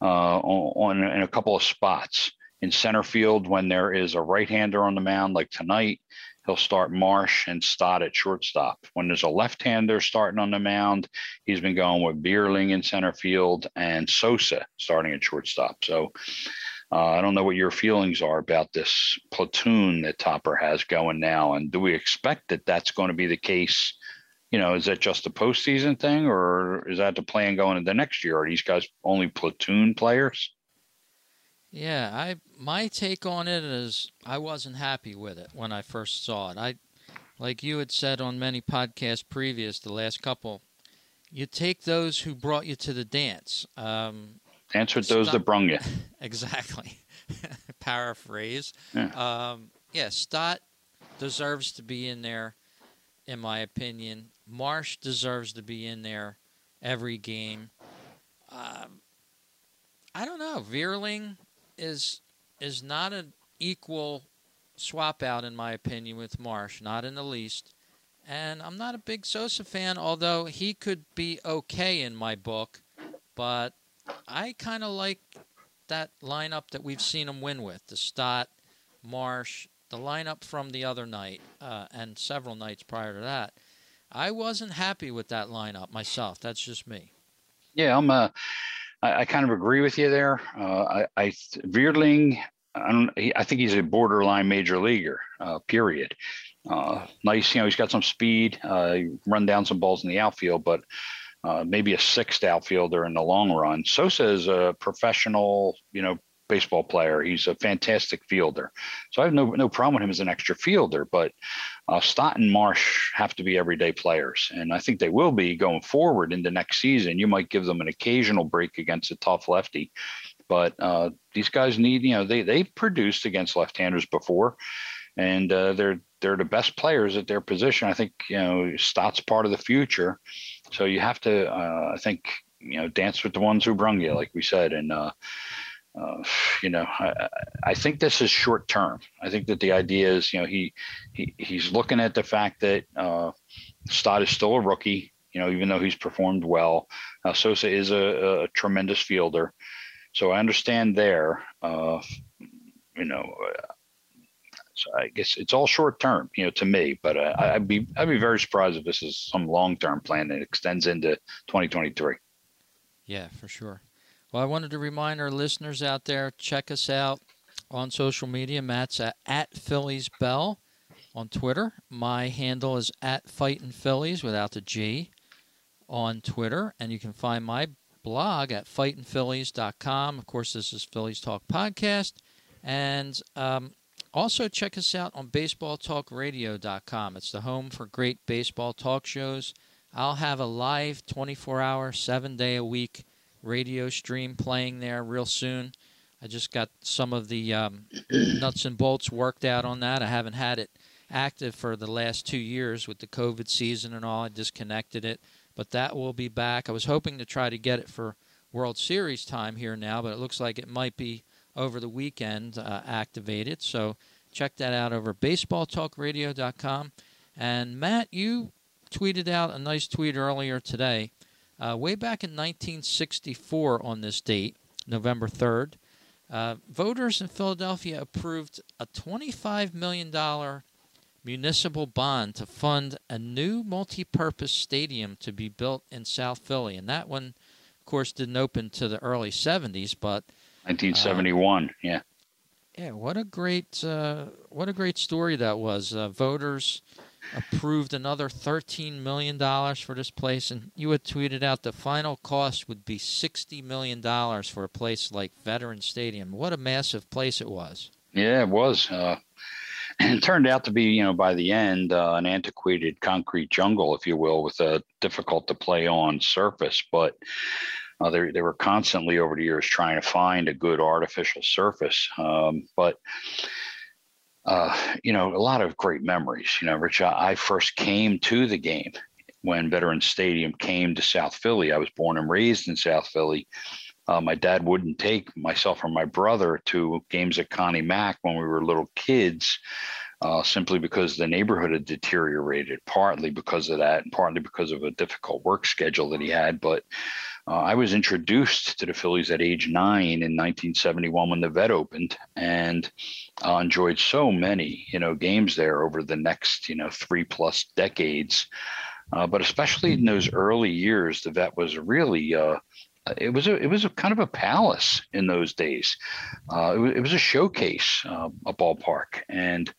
uh, on, on in a couple of spots in center field when there is a right hander on the mound, like tonight. He'll start Marsh and Stott at shortstop. When there's a left hander starting on the mound, he's been going with Vierling in center field and Sosa starting at shortstop. So uh, I don't know what your feelings are about this platoon that Topper has going now. And do we expect that that's going to be the case? You know, is that just a postseason thing or is that the plan going into the next year? Are these guys only platoon players? Yeah, I my take on it is I wasn't happy with it when I first saw it. I like you had said on many podcasts previous, the last couple, you take those who brought you to the dance. Um, dance with those that brung you. exactly. Paraphrase. Yeah. Um, yeah, Stott deserves to be in there, in my opinion. Marsh deserves to be in there every game. Um, I don't know. Vierling, is is not an equal swap out in my opinion with Marsh, not in the least. And I'm not a big Sosa fan, although he could be okay in my book. but I kind of like that lineup that we've seen him win with the Stott, Marsh, the lineup from the other night, uh, and several nights prior to that. I wasn't happy with that lineup myself. That's just me. Yeah, I'm. Uh, I, I kind of agree with you there. Uh, I, I Vierling, I, don't, he, I think he's a borderline major leaguer. Uh, period. Uh, nice, you know, he's got some speed. Uh, run down some balls in the outfield, but uh, maybe a sixth outfielder in the long run. Sosa is a professional, you know, baseball player. He's a fantastic fielder. So I have no no problem with him as an extra fielder. But uh, Stott and Marsh have to be everyday players, and I think they will be going forward into next season. You might give them an occasional break against a tough lefty, but uh, these guys need you know they they produced against left-handers before, and uh, they're they're the best players at their position. I think you know Stott's part of the future, so you have to uh, I think you know dance with the ones who brung you, like we said, and uh, you know, I, I, think this is short term. I think that the idea is, you know, he, he he's looking at the fact that uh, Stott is still a rookie. You know, even though he's performed well, uh, Sosa is a, a, tremendous fielder. So I understand there. Uh, you know, so I guess it's all short term, you know, to me. But uh, I'd be I'd be very surprised if this is some long term plan that extends into 2023. Yeah, for sure. Well, I wanted to remind our listeners out there check us out on social media. Matt's at, at Phillies Bell on Twitter. My handle is at Fightin' Phillies without the G on Twitter. And you can find my blog at fightinphillies.com. Of course, this is Phillies Talk Podcast. And um, also check us out on baseballtalkradio.com. It's the home for great baseball talk shows. I'll have a live 24 hour, seven day a week radio stream playing there real soon. I just got some of the um, nuts and bolts worked out on that. I haven't had it active for the last two years with the COVID season and all. I disconnected it, but that will be back. I was hoping to try to get it for World Series time here now, but it looks like it might be over the weekend uh, activated. So check that out over baseballtalkradio.com. And Matt, you tweeted out a nice tweet earlier today uh, way back in 1964, on this date, November 3rd, uh, voters in Philadelphia approved a $25 million municipal bond to fund a new multi purpose stadium to be built in South Philly. And that one, of course, didn't open to the early 70s, but. 1971, uh, yeah. Yeah, what a great, uh, what a great story that was. Uh, voters approved another $13 million for this place, and you had tweeted out the final cost would be $60 million for a place like Veteran Stadium. What a massive place it was. Yeah, it was. Uh, and it turned out to be, you know, by the end, uh, an antiquated concrete jungle, if you will, with a difficult to play on surface. But uh, they, they were constantly over the years trying to find a good artificial surface. Um, but uh, you know, a lot of great memories. You know, Rich, I first came to the game when Veterans Stadium came to South Philly. I was born and raised in South Philly. Uh, my dad wouldn't take myself or my brother to games at Connie Mack when we were little kids, uh, simply because the neighborhood had deteriorated, partly because of that, and partly because of a difficult work schedule that he had. But uh, I was introduced to the Phillies at age nine in 1971 when the vet opened, and uh, enjoyed so many you know games there over the next you know three plus decades. Uh, but especially in those early years, the vet was really uh, it was a it was a kind of a palace in those days. Uh, it, was, it was a showcase, uh, a ballpark, and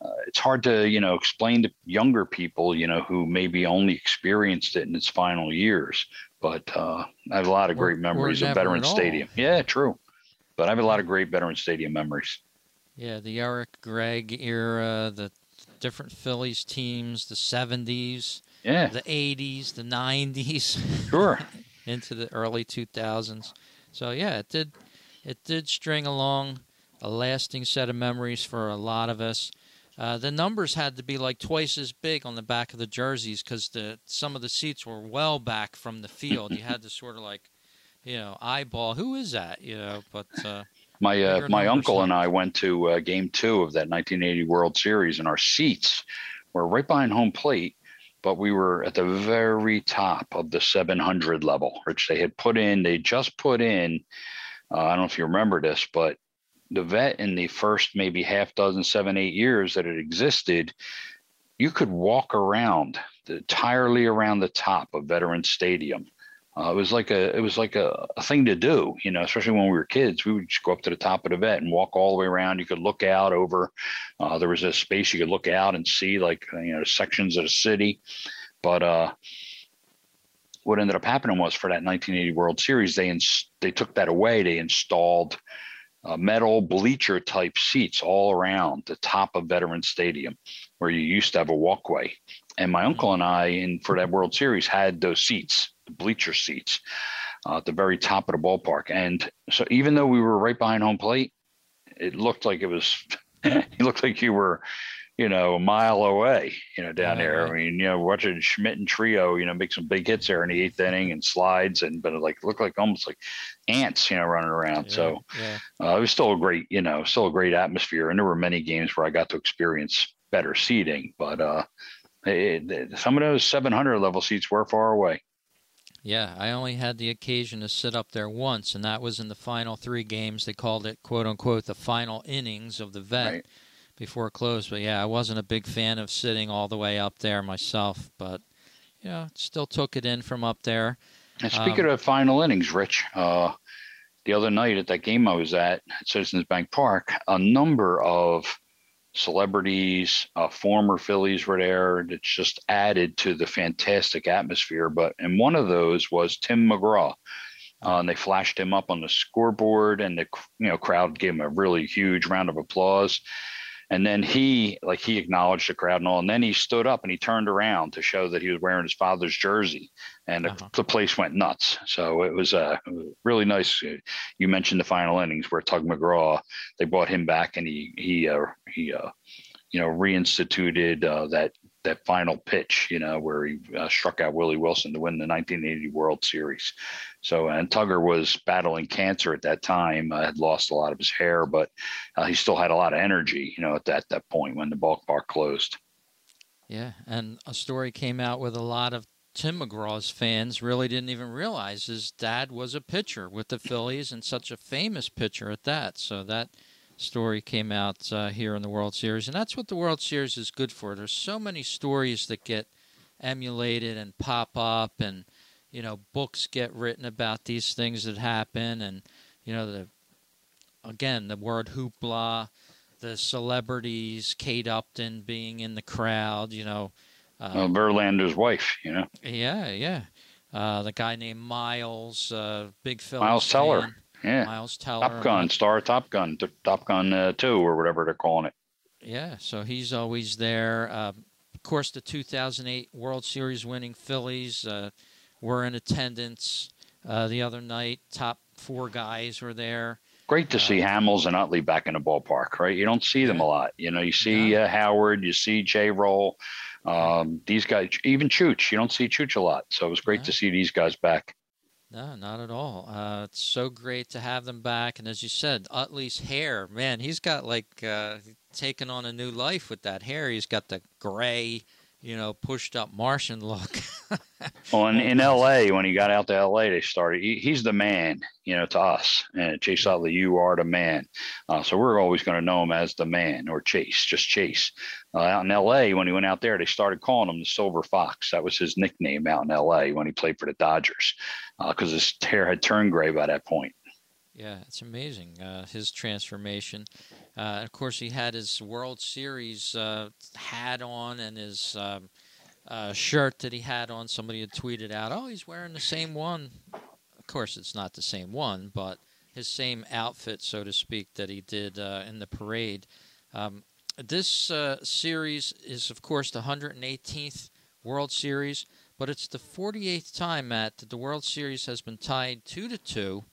uh, it's hard to you know explain to younger people you know who maybe only experienced it in its final years but uh, I have a lot of great memories of Veterans Stadium. Yeah, true. But I have a lot of great Veterans Stadium memories. Yeah, the Eric Gregg era, the different Phillies teams, the 70s, yeah, the 80s, the 90s. Sure. into the early 2000s. So yeah, it did it did string along a lasting set of memories for a lot of us. Uh, the numbers had to be like twice as big on the back of the jerseys because the some of the seats were well back from the field. you had to sort of like, you know, eyeball who is that, you know. But uh, my uh, my uncle and I went to uh, Game Two of that 1980 World Series, and our seats were right behind home plate, but we were at the very top of the 700 level, which they had put in. They just put in. Uh, I don't know if you remember this, but the vet in the first maybe half dozen, seven, eight years that it existed, you could walk around entirely around the top of Veterans Stadium. Uh, it was like a it was like a, a, thing to do, you know, especially when we were kids. We would just go up to the top of the vet and walk all the way around. You could look out over. Uh, there was a space you could look out and see like you know sections of the city. But uh, what ended up happening was for that 1980 World Series, they ins- they took that away. They installed uh, metal bleacher type seats all around the top of Veterans Stadium, where you used to have a walkway. And my uncle and I, in for that World Series, had those seats, the bleacher seats, uh, at the very top of the ballpark. And so, even though we were right behind home plate, it looked like it was. it looked like you were you know, a mile away, you know, down there. I mean, you know, watching Schmidt and Trillo, you know, make some big hits there in the eighth inning and slides and, but it like looked like almost like ants, you know, running around. Yeah, so yeah. Uh, it was still a great, you know, still a great atmosphere. And there were many games where I got to experience better seating, but uh, it, it, some of those 700 level seats were far away. Yeah, I only had the occasion to sit up there once, and that was in the final three games. They called it, quote unquote, the final innings of the vet. Right before it closed. But yeah, I wasn't a big fan of sitting all the way up there myself, but you know, still took it in from up there. And speaking um, of final innings, Rich, uh, the other night at that game I was at at Citizens Bank Park, a number of celebrities, uh, former Phillies were there. It's just added to the fantastic atmosphere. But and one of those was Tim McGraw. Uh, and they flashed him up on the scoreboard, and the you know crowd gave him a really huge round of applause. And then he, like, he acknowledged the crowd and all. And then he stood up and he turned around to show that he was wearing his father's jersey. And uh-huh. the, the, place went nuts. So it was uh, really nice. You mentioned the final innings where Tug McGraw, they brought him back and he, he, uh, he, uh, you know, reinstituted uh, that that final pitch, you know, where he uh, struck out Willie Wilson to win the 1980 World Series. So, and Tugger was battling cancer at that time, uh, had lost a lot of his hair, but uh, he still had a lot of energy, you know, at that, that point when the bulk ballpark closed. Yeah. And a story came out with a lot of Tim McGraw's fans really didn't even realize his dad was a pitcher with the Phillies and such a famous pitcher at that. So that story came out uh, here in the World Series, and that's what the World Series is good for. There's so many stories that get emulated and pop up, and you know, books get written about these things that happen, and you know, the again the word hoopla, the celebrities, Kate Upton being in the crowd, you know. Uh, well, Verlander's wife, you know. Yeah, yeah. Uh, the guy named Miles, uh, big Phil. Miles Teller. Yeah. Miles Teller. Top Gun, Star Top Gun, Top Gun uh, 2 or whatever they're calling it. Yeah, so he's always there. Uh, of course, the 2008 World Series winning Phillies uh, were in attendance uh, the other night. Top four guys were there. Great to see uh, Hamels and Utley back in the ballpark, right? You don't see them a lot. You know, you see yeah. Uh, Howard, you see J. Roll, um, these guys, even Chooch. You don't see Chooch a lot, so it was great yeah. to see these guys back. No, not at all. Uh, it's so great to have them back. And as you said, Utley's hair, man, he's got like uh, taken on a new life with that hair. He's got the gray, you know, pushed up Martian look. well, in, in L.A., when he got out to L.A., they started. He, he's the man, you know, to us. And Chase Utley, you are the man. Uh, so we're always going to know him as the man or Chase, just Chase. Uh, out in L.A., when he went out there, they started calling him the Silver Fox. That was his nickname out in L.A. when he played for the Dodgers because uh, his hair had turned gray by that point. Yeah, it's amazing uh, his transformation. Uh, of course, he had his World Series uh, hat on and his um, uh, shirt that he had on. Somebody had tweeted out, "Oh, he's wearing the same one." Of course, it's not the same one, but his same outfit, so to speak, that he did uh, in the parade. Um, this uh, series is, of course, the 118th World Series. But it's the 48th time, Matt, that the World Series has been tied two to two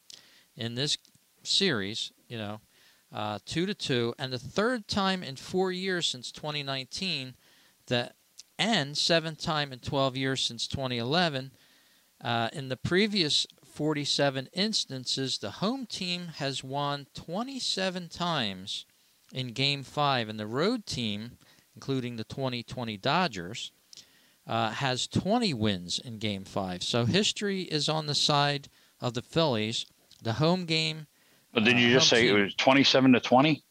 in this series. You know, uh, two to two, and the third time in four years since 2019 that, and seventh time in 12 years since 2011. Uh, in the previous 47 instances, the home team has won 27 times in Game 5, and the road team, including the 2020 Dodgers, uh, has 20 wins in Game 5. So history is on the side of the Phillies. The home game. But did you uh, just say team, it was 27 to 20?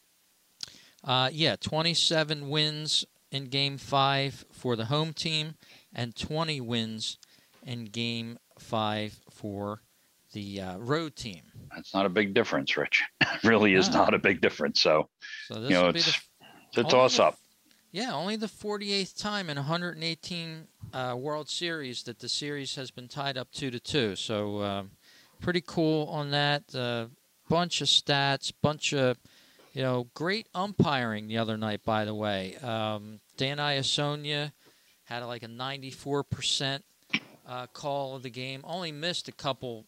Uh, yeah, 27 wins in Game 5 for the home team and 20 wins in Game 5 for the uh, road team. That's not a big difference, Rich. It really is not a big difference. So, so you know, it's, the, it's a toss up. Yeah, only the 48th time in 118 uh, World Series that the series has been tied up two to two. So, uh, pretty cool on that. Uh, bunch of stats, bunch of you know, great umpiring the other night. By the way, um, Dan Iassogna had like a 94% uh, call of the game. Only missed a couple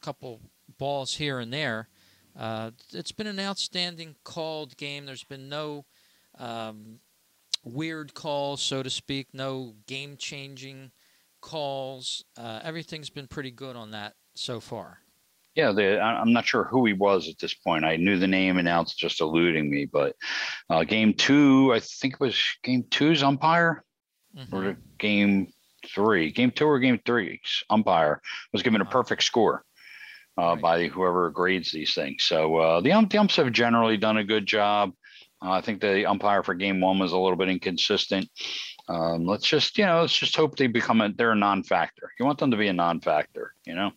couple balls here and there. Uh, it's been an outstanding called game. There's been no um, weird calls, so to speak, no game changing calls. Uh, everything's been pretty good on that so far. Yeah, the, I'm not sure who he was at this point. I knew the name, and now it's just eluding me. But uh, game two, I think it was game two's umpire, mm-hmm. or game three, game two or game three umpire was given a perfect score uh, right. by whoever grades these things. So uh, the, ump, the umps have generally done a good job. Uh, I think the umpire for game one was a little bit inconsistent. Um, let's just, you know, let's just hope they become a, they're a non-factor. You want them to be a non-factor, you know?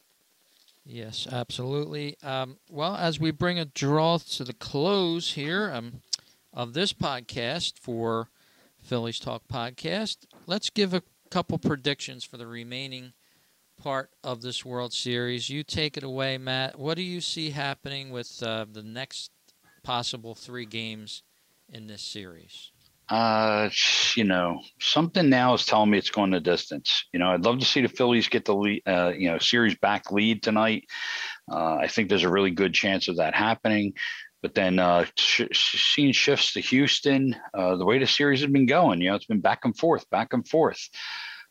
Yes, absolutely. Um, well, as we bring a draw to the close here um, of this podcast for Phillies Talk Podcast, let's give a couple predictions for the remaining part of this World Series. You take it away, Matt. What do you see happening with uh, the next possible three games in this series? Uh, you know, something now is telling me it's going the distance. You know, I'd love to see the Phillies get the lead, uh, you know, series back lead tonight. Uh, I think there's a really good chance of that happening. But then uh, sh- seeing shifts to Houston, uh, the way the series has been going, you know, it's been back and forth, back and forth.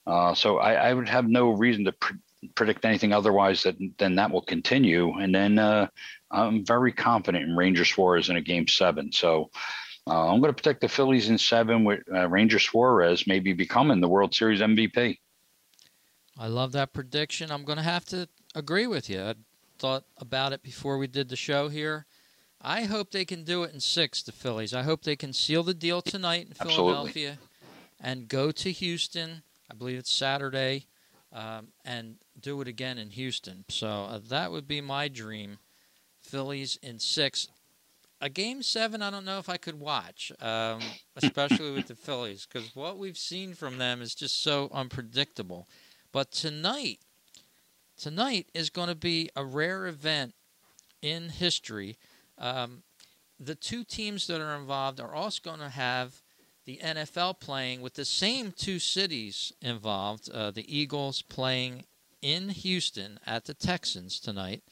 Uh, so I, I, would have no reason to pre- predict anything otherwise that then that will continue. And then uh, I'm very confident in Ranger Suarez in a game seven. So uh, I'm going to protect the Phillies in seven with uh, Ranger Suarez maybe becoming the World Series MVP. I love that prediction. I'm going to have to agree with you. I thought about it before we did the show here. I hope they can do it in six, the Phillies. I hope they can seal the deal tonight in Absolutely. Philadelphia and go to Houston. I believe it's Saturday, um, and do it again in Houston. So uh, that would be my dream. Phillies in six a game seven, I don't know if I could watch, um, especially with the Phillies, because what we've seen from them is just so unpredictable. But tonight, tonight is going to be a rare event in history. Um, the two teams that are involved are also going to have the NFL playing with the same two cities involved. Uh, the Eagles playing in Houston at the Texans tonight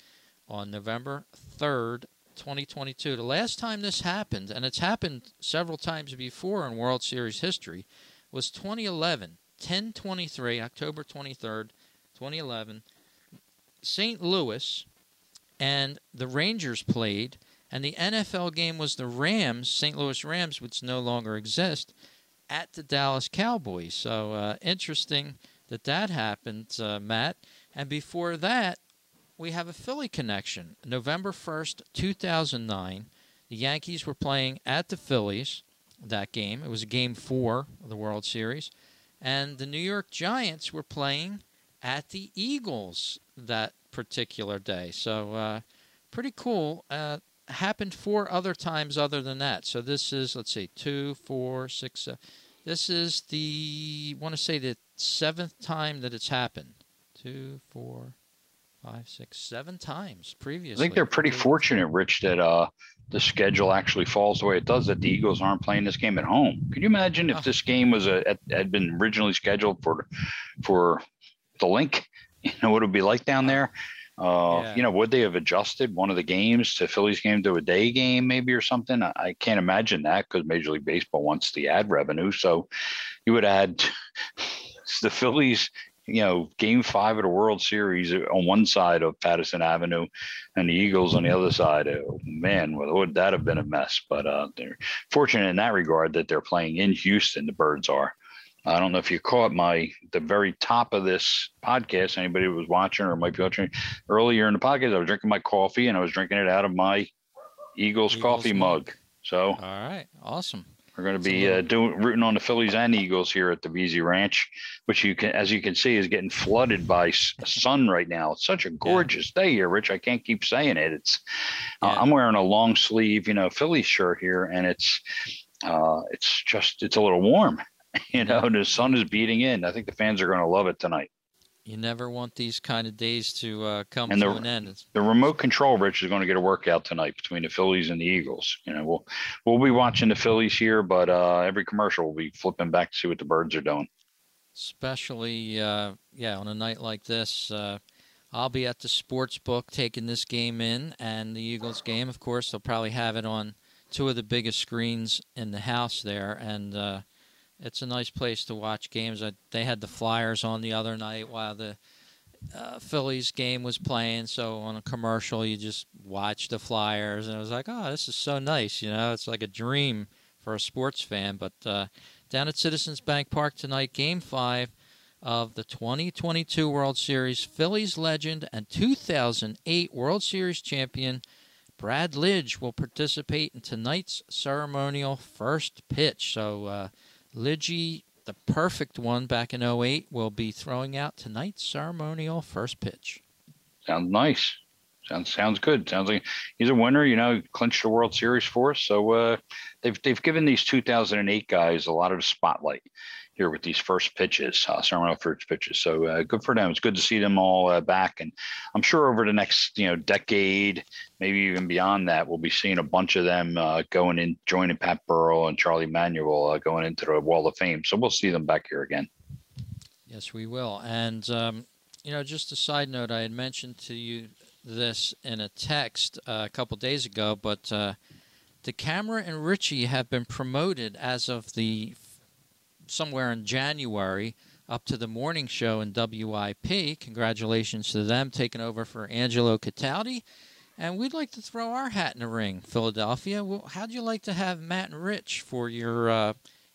on November 3rd 2022. The last time this happened, and it's happened several times before in World Series history, was 2011, 1023, October 23rd, 2011. St. Louis and the Rangers played, and the NFL game was the Rams, St. Louis Rams, which no longer exist, at the Dallas Cowboys. So uh, interesting that that happened, uh, Matt. And before that, we have a Philly connection. November 1st, 2009, the Yankees were playing at the Phillies that game. It was game four of the World Series. And the New York Giants were playing at the Eagles that particular day. So, uh, pretty cool. Uh, happened four other times other than that. So, this is, let's see, two, four, six. Uh, this is the, want to say, the seventh time that it's happened. Two, four, five, six, seven times previously. I think they're pretty fortunate, Rich, that uh, the schedule actually falls the way it does. That the Eagles aren't playing this game at home. Could you imagine if this game was a had been originally scheduled for for the Linc? You know what it would be like down there. Uh, yeah. You know, would they have adjusted one of the games to Phillies game to a day game, maybe or something? I, I can't imagine that because Major League Baseball wants the ad revenue. So you would add the Phillies you know, game five of the World Series on one side of Pattison Avenue and the Eagles on the other side. Oh, man, would that have been a mess? But uh, they're fortunate in that regard that they're playing in Houston, the Birds are. I don't know if you caught my the very top of this podcast. Anybody was watching or might be watching earlier in the podcast, I was drinking my coffee and I was drinking it out of my Eagles, Eagles coffee mug. mug. So all right, awesome. We're going to be uh, doing rooting on the Phillies and Eagles here at the Veasey Ranch, which you can, as you can see, is getting flooded by sun right now. It's such a gorgeous yeah. day here, Rich. I can't keep saying it. It's uh, yeah. uh, I'm wearing a long sleeve, you know, Phillies shirt here, and it's uh, it's just it's a little warm. You know, the sun is beating in. I think the fans are going to love it tonight. You never want these kind of days to uh, come and to the, an end. The remote control, Rich, is going to get a workout tonight between the Phillies and the Eagles. You know, we'll we'll be watching the Phillies here, but uh, every commercial we'll be flipping back to see what the birds are doing. Especially, uh, yeah, on a night like this, uh, I'll be at the sports book taking this game in, and the Eagles game. Of course, they'll probably have it on two of the biggest screens in the house there, and uh, it's a nice place to watch games. I, they had the Flyers on the other night while the uh, Phillies game was playing. So on a commercial, you just watch the Flyers, and I was like, oh, this is so nice. You know, it's like a dream for a sports fan. But uh, down at Citizens Bank Park tonight, Game Five of the 2022 World Series, Phillies legend and 2008 World Series champion. Brad Lidge will participate in tonight's ceremonial first pitch. So, uh, Lidgy, the perfect one back in 08, will be throwing out tonight's ceremonial first pitch. Sounds nice. Sounds sounds good. Sounds like he's a winner. You know, clinched the World Series for us. So uh, they've they've given these 2008 guys a lot of spotlight here with these first pitches, uh, ceremonial first pitches. So uh, good for them. It's good to see them all uh, back, and I'm sure over the next you know decade, maybe even beyond that, we'll be seeing a bunch of them uh, going in, joining Pat Burrell and Charlie Manuel uh, going into the Wall of Fame. So we'll see them back here again. Yes, we will. And um, you know, just a side note, I had mentioned to you this in a text uh, a couple days ago, but. the camera and Richie have been promoted as of the somewhere in January up to the morning show in WIP. Congratulations to them taking over for Angelo Cataldi. And we'd like to throw our hat in the ring, Philadelphia. Well, how'd you like to have Matt and Rich for your uh,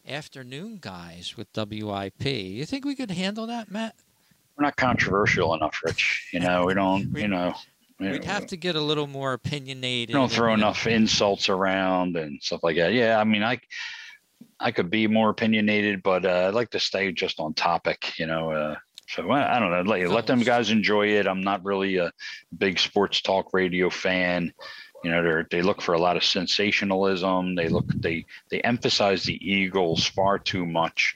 afternoon guys with WIP? You think we could handle that, Matt? We're not controversial enough, Rich. You know, we don't, we, you know. We'd have to get a little more opinionated. Don't throw enough know. insults around and stuff like that. Yeah, I mean, I I could be more opinionated, but uh, I'd like to stay just on topic, you know. Uh, so I don't know. Let, let them guys enjoy it. I'm not really a big sports talk radio fan. You know, they they look for a lot of sensationalism. They look they they emphasize the Eagles far too much.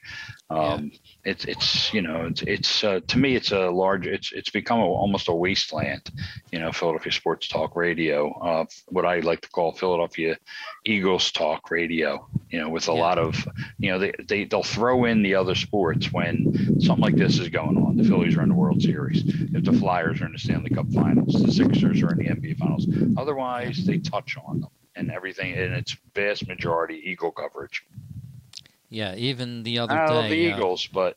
Um, yeah it's it's you know it's it's uh, to me it's a large it's it's become a, almost a wasteland you know philadelphia sports talk radio uh, what i like to call philadelphia eagles talk radio you know with a yeah. lot of you know they, they they'll throw in the other sports when something like this is going on. The phillies are in the world series. If the flyers are in the stanley cup finals the sixers are in the nba finals. Otherwise they touch on them and everything and it's vast majority eagle coverage yeah, even the other I day. the uh, Eagles, but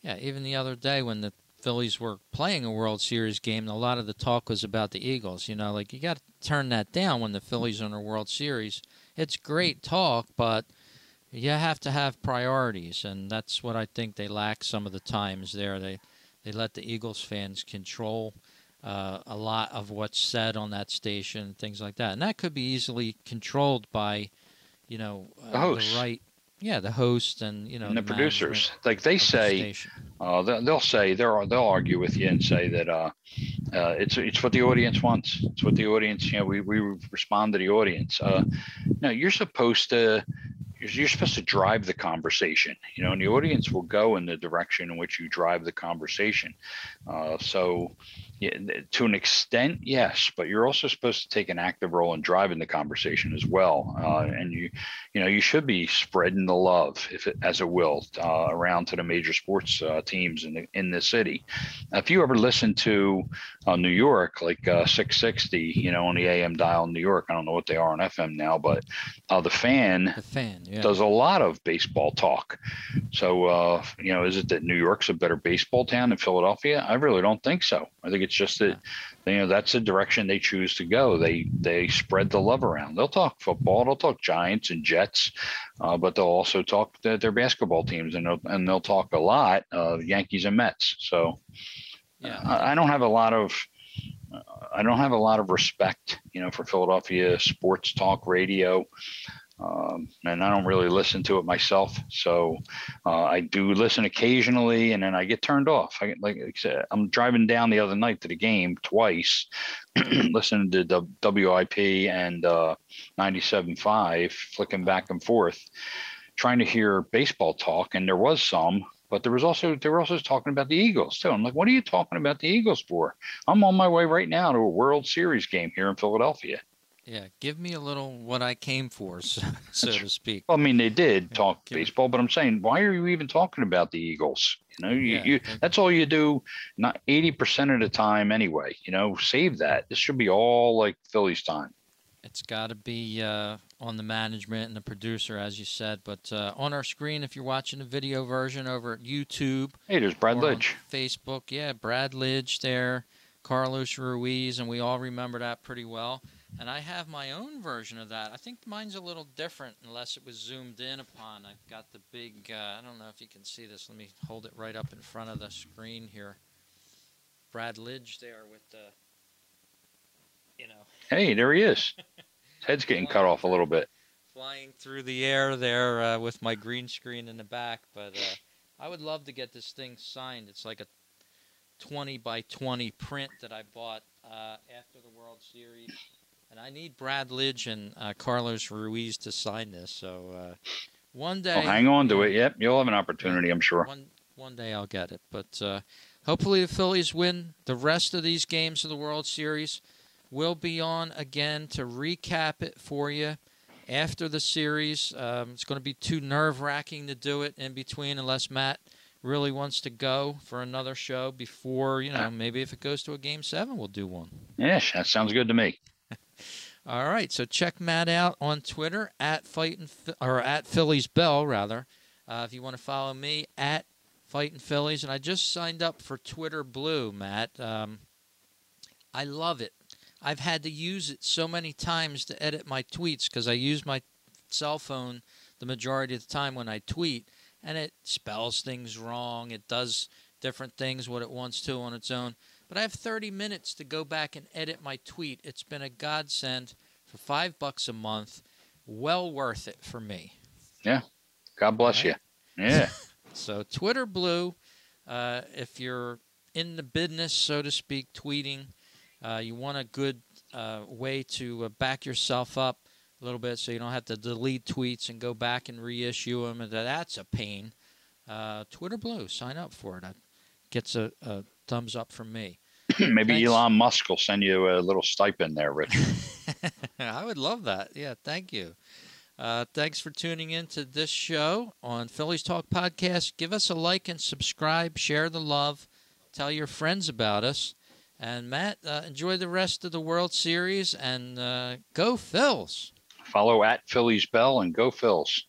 yeah, even the other day when the Phillies were playing a World Series game, a lot of the talk was about the Eagles. You know, like you got to turn that down when the Phillies are in a World Series. It's great talk, but you have to have priorities, and that's what I think they lack some of the times there. They they let the Eagles fans control uh, a lot of what's said on that station, things like that, and that could be easily controlled by you know, uh, the, the right yeah, the host and you know and the, the producers, like they say, the uh, they'll, they'll, say they'll they'll argue with you and say that uh, uh, it's it's what the audience wants. It's what the audience, you know, we we respond to the audience. Uh, no, you're supposed to you're supposed to drive the conversation, you know, and the audience will go in the direction in which you drive the conversation. Uh, so, yeah, to an extent, yes, but you're also supposed to take an active role in driving the conversation as well. Uh, and you, you know, you should be spreading the love, if it, as it will, uh, around to the major sports uh, teams in the in the city. If you ever listen to uh, New York, like uh, 660, you know, on the AM dial in New York, I don't know what they are on FM now, but the fan, the fan yeah. does a lot of baseball talk. So, you know, is it that New York's a better baseball town than Philadelphia? I really don't think so. I think it's It's just that you know that's the direction they choose to go. They they spread the love around. They'll talk football. They'll talk Giants and Jets, uh, but they'll also talk their, their basketball teams, and they'll, and they'll talk a lot of Yankees and Mets. So yeah, I, I don't have a lot of. I don't have a lot of respect, you know, for Philadelphia sports talk radio. Um, and I don't really listen to it myself. So uh, I do listen occasionally, and then I get turned off. I like I said, I'm driving down the other night to the game twice, listening to the WIP and uh, 97.5, flicking back and forth, trying to hear baseball talk, and there was some. But there was also they were also talking about the Eagles too. I'm like, what are you talking about the Eagles for? I'm on my way right now to a World Series game here in Philadelphia. Yeah, give me a little what I came for, so, so to speak. Well, I mean, they did talk give baseball, but I'm saying, why are you even talking about the Eagles? You know, you, yeah, you that's all you do, not 80% of the time anyway. You know, save that. This should be all like Phillies time. It's got to be uh, on the management and the producer, as you said. But uh, on our screen, if you're watching the video version over at YouTube, hey, there's Brad Lidge. Facebook, yeah, Brad Lidge there, Carlos Ruiz, and we all remember that pretty well. And I have my own version of that. I think mine's a little different unless it was zoomed in upon. I've got the big, uh, I don't know if you can see this. Let me hold it right up in front of the screen here. Brad Lidge there with the, you know. Hey, there he is. His head's getting cut off a little bit. Flying through the air there uh, with my green screen in the back. But uh, I would love to get this thing signed. It's like a 20 by 20 print that I bought uh, after the World Series and I need Brad Lidge and uh, Carlos Ruiz to sign this. So uh, one day, well, hang on to it. Yep, you'll have an opportunity, I'm sure. One one day I'll get it. But uh, hopefully the Phillies win the rest of these games of the World Series. We'll be on again to recap it for you after the series. Um, it's going to be too nerve wracking to do it in between, unless Matt really wants to go for another show before you know maybe if it goes to a game seven, we'll do one. Yes, that sounds good to me. All right, so check Matt out on Twitter at fighting or at Phillies Bell rather. Uh, if you want to follow me at fighting Phillies, and I just signed up for Twitter Blue, Matt. Um, I love it. I've had to use it so many times to edit my tweets because I use my cell phone the majority of the time when I tweet, and it spells things wrong. It does different things what it wants to on its own. But I have 30 minutes to go back and edit my tweet. It's been a godsend for five bucks a month. Well worth it for me. Yeah. God bless right? you. Yeah. so Twitter Blue, uh, if you're in the business, so to speak, tweeting, uh, you want a good uh, way to uh, back yourself up a little bit so you don't have to delete tweets and go back and reissue them. And that's a pain. Uh, Twitter Blue, sign up for it. It gets a, a thumbs up from me. Maybe Thanks. Elon Musk will send you a little stipend there, Rich. I would love that. Yeah, thank you. Uh, thanks for tuning in to this show on Phillies Talk Podcast. Give us a like and subscribe. Share the love. Tell your friends about us. And Matt, uh, enjoy the rest of the World Series and uh, go Phils. Follow at Phillies Bell and go Phils.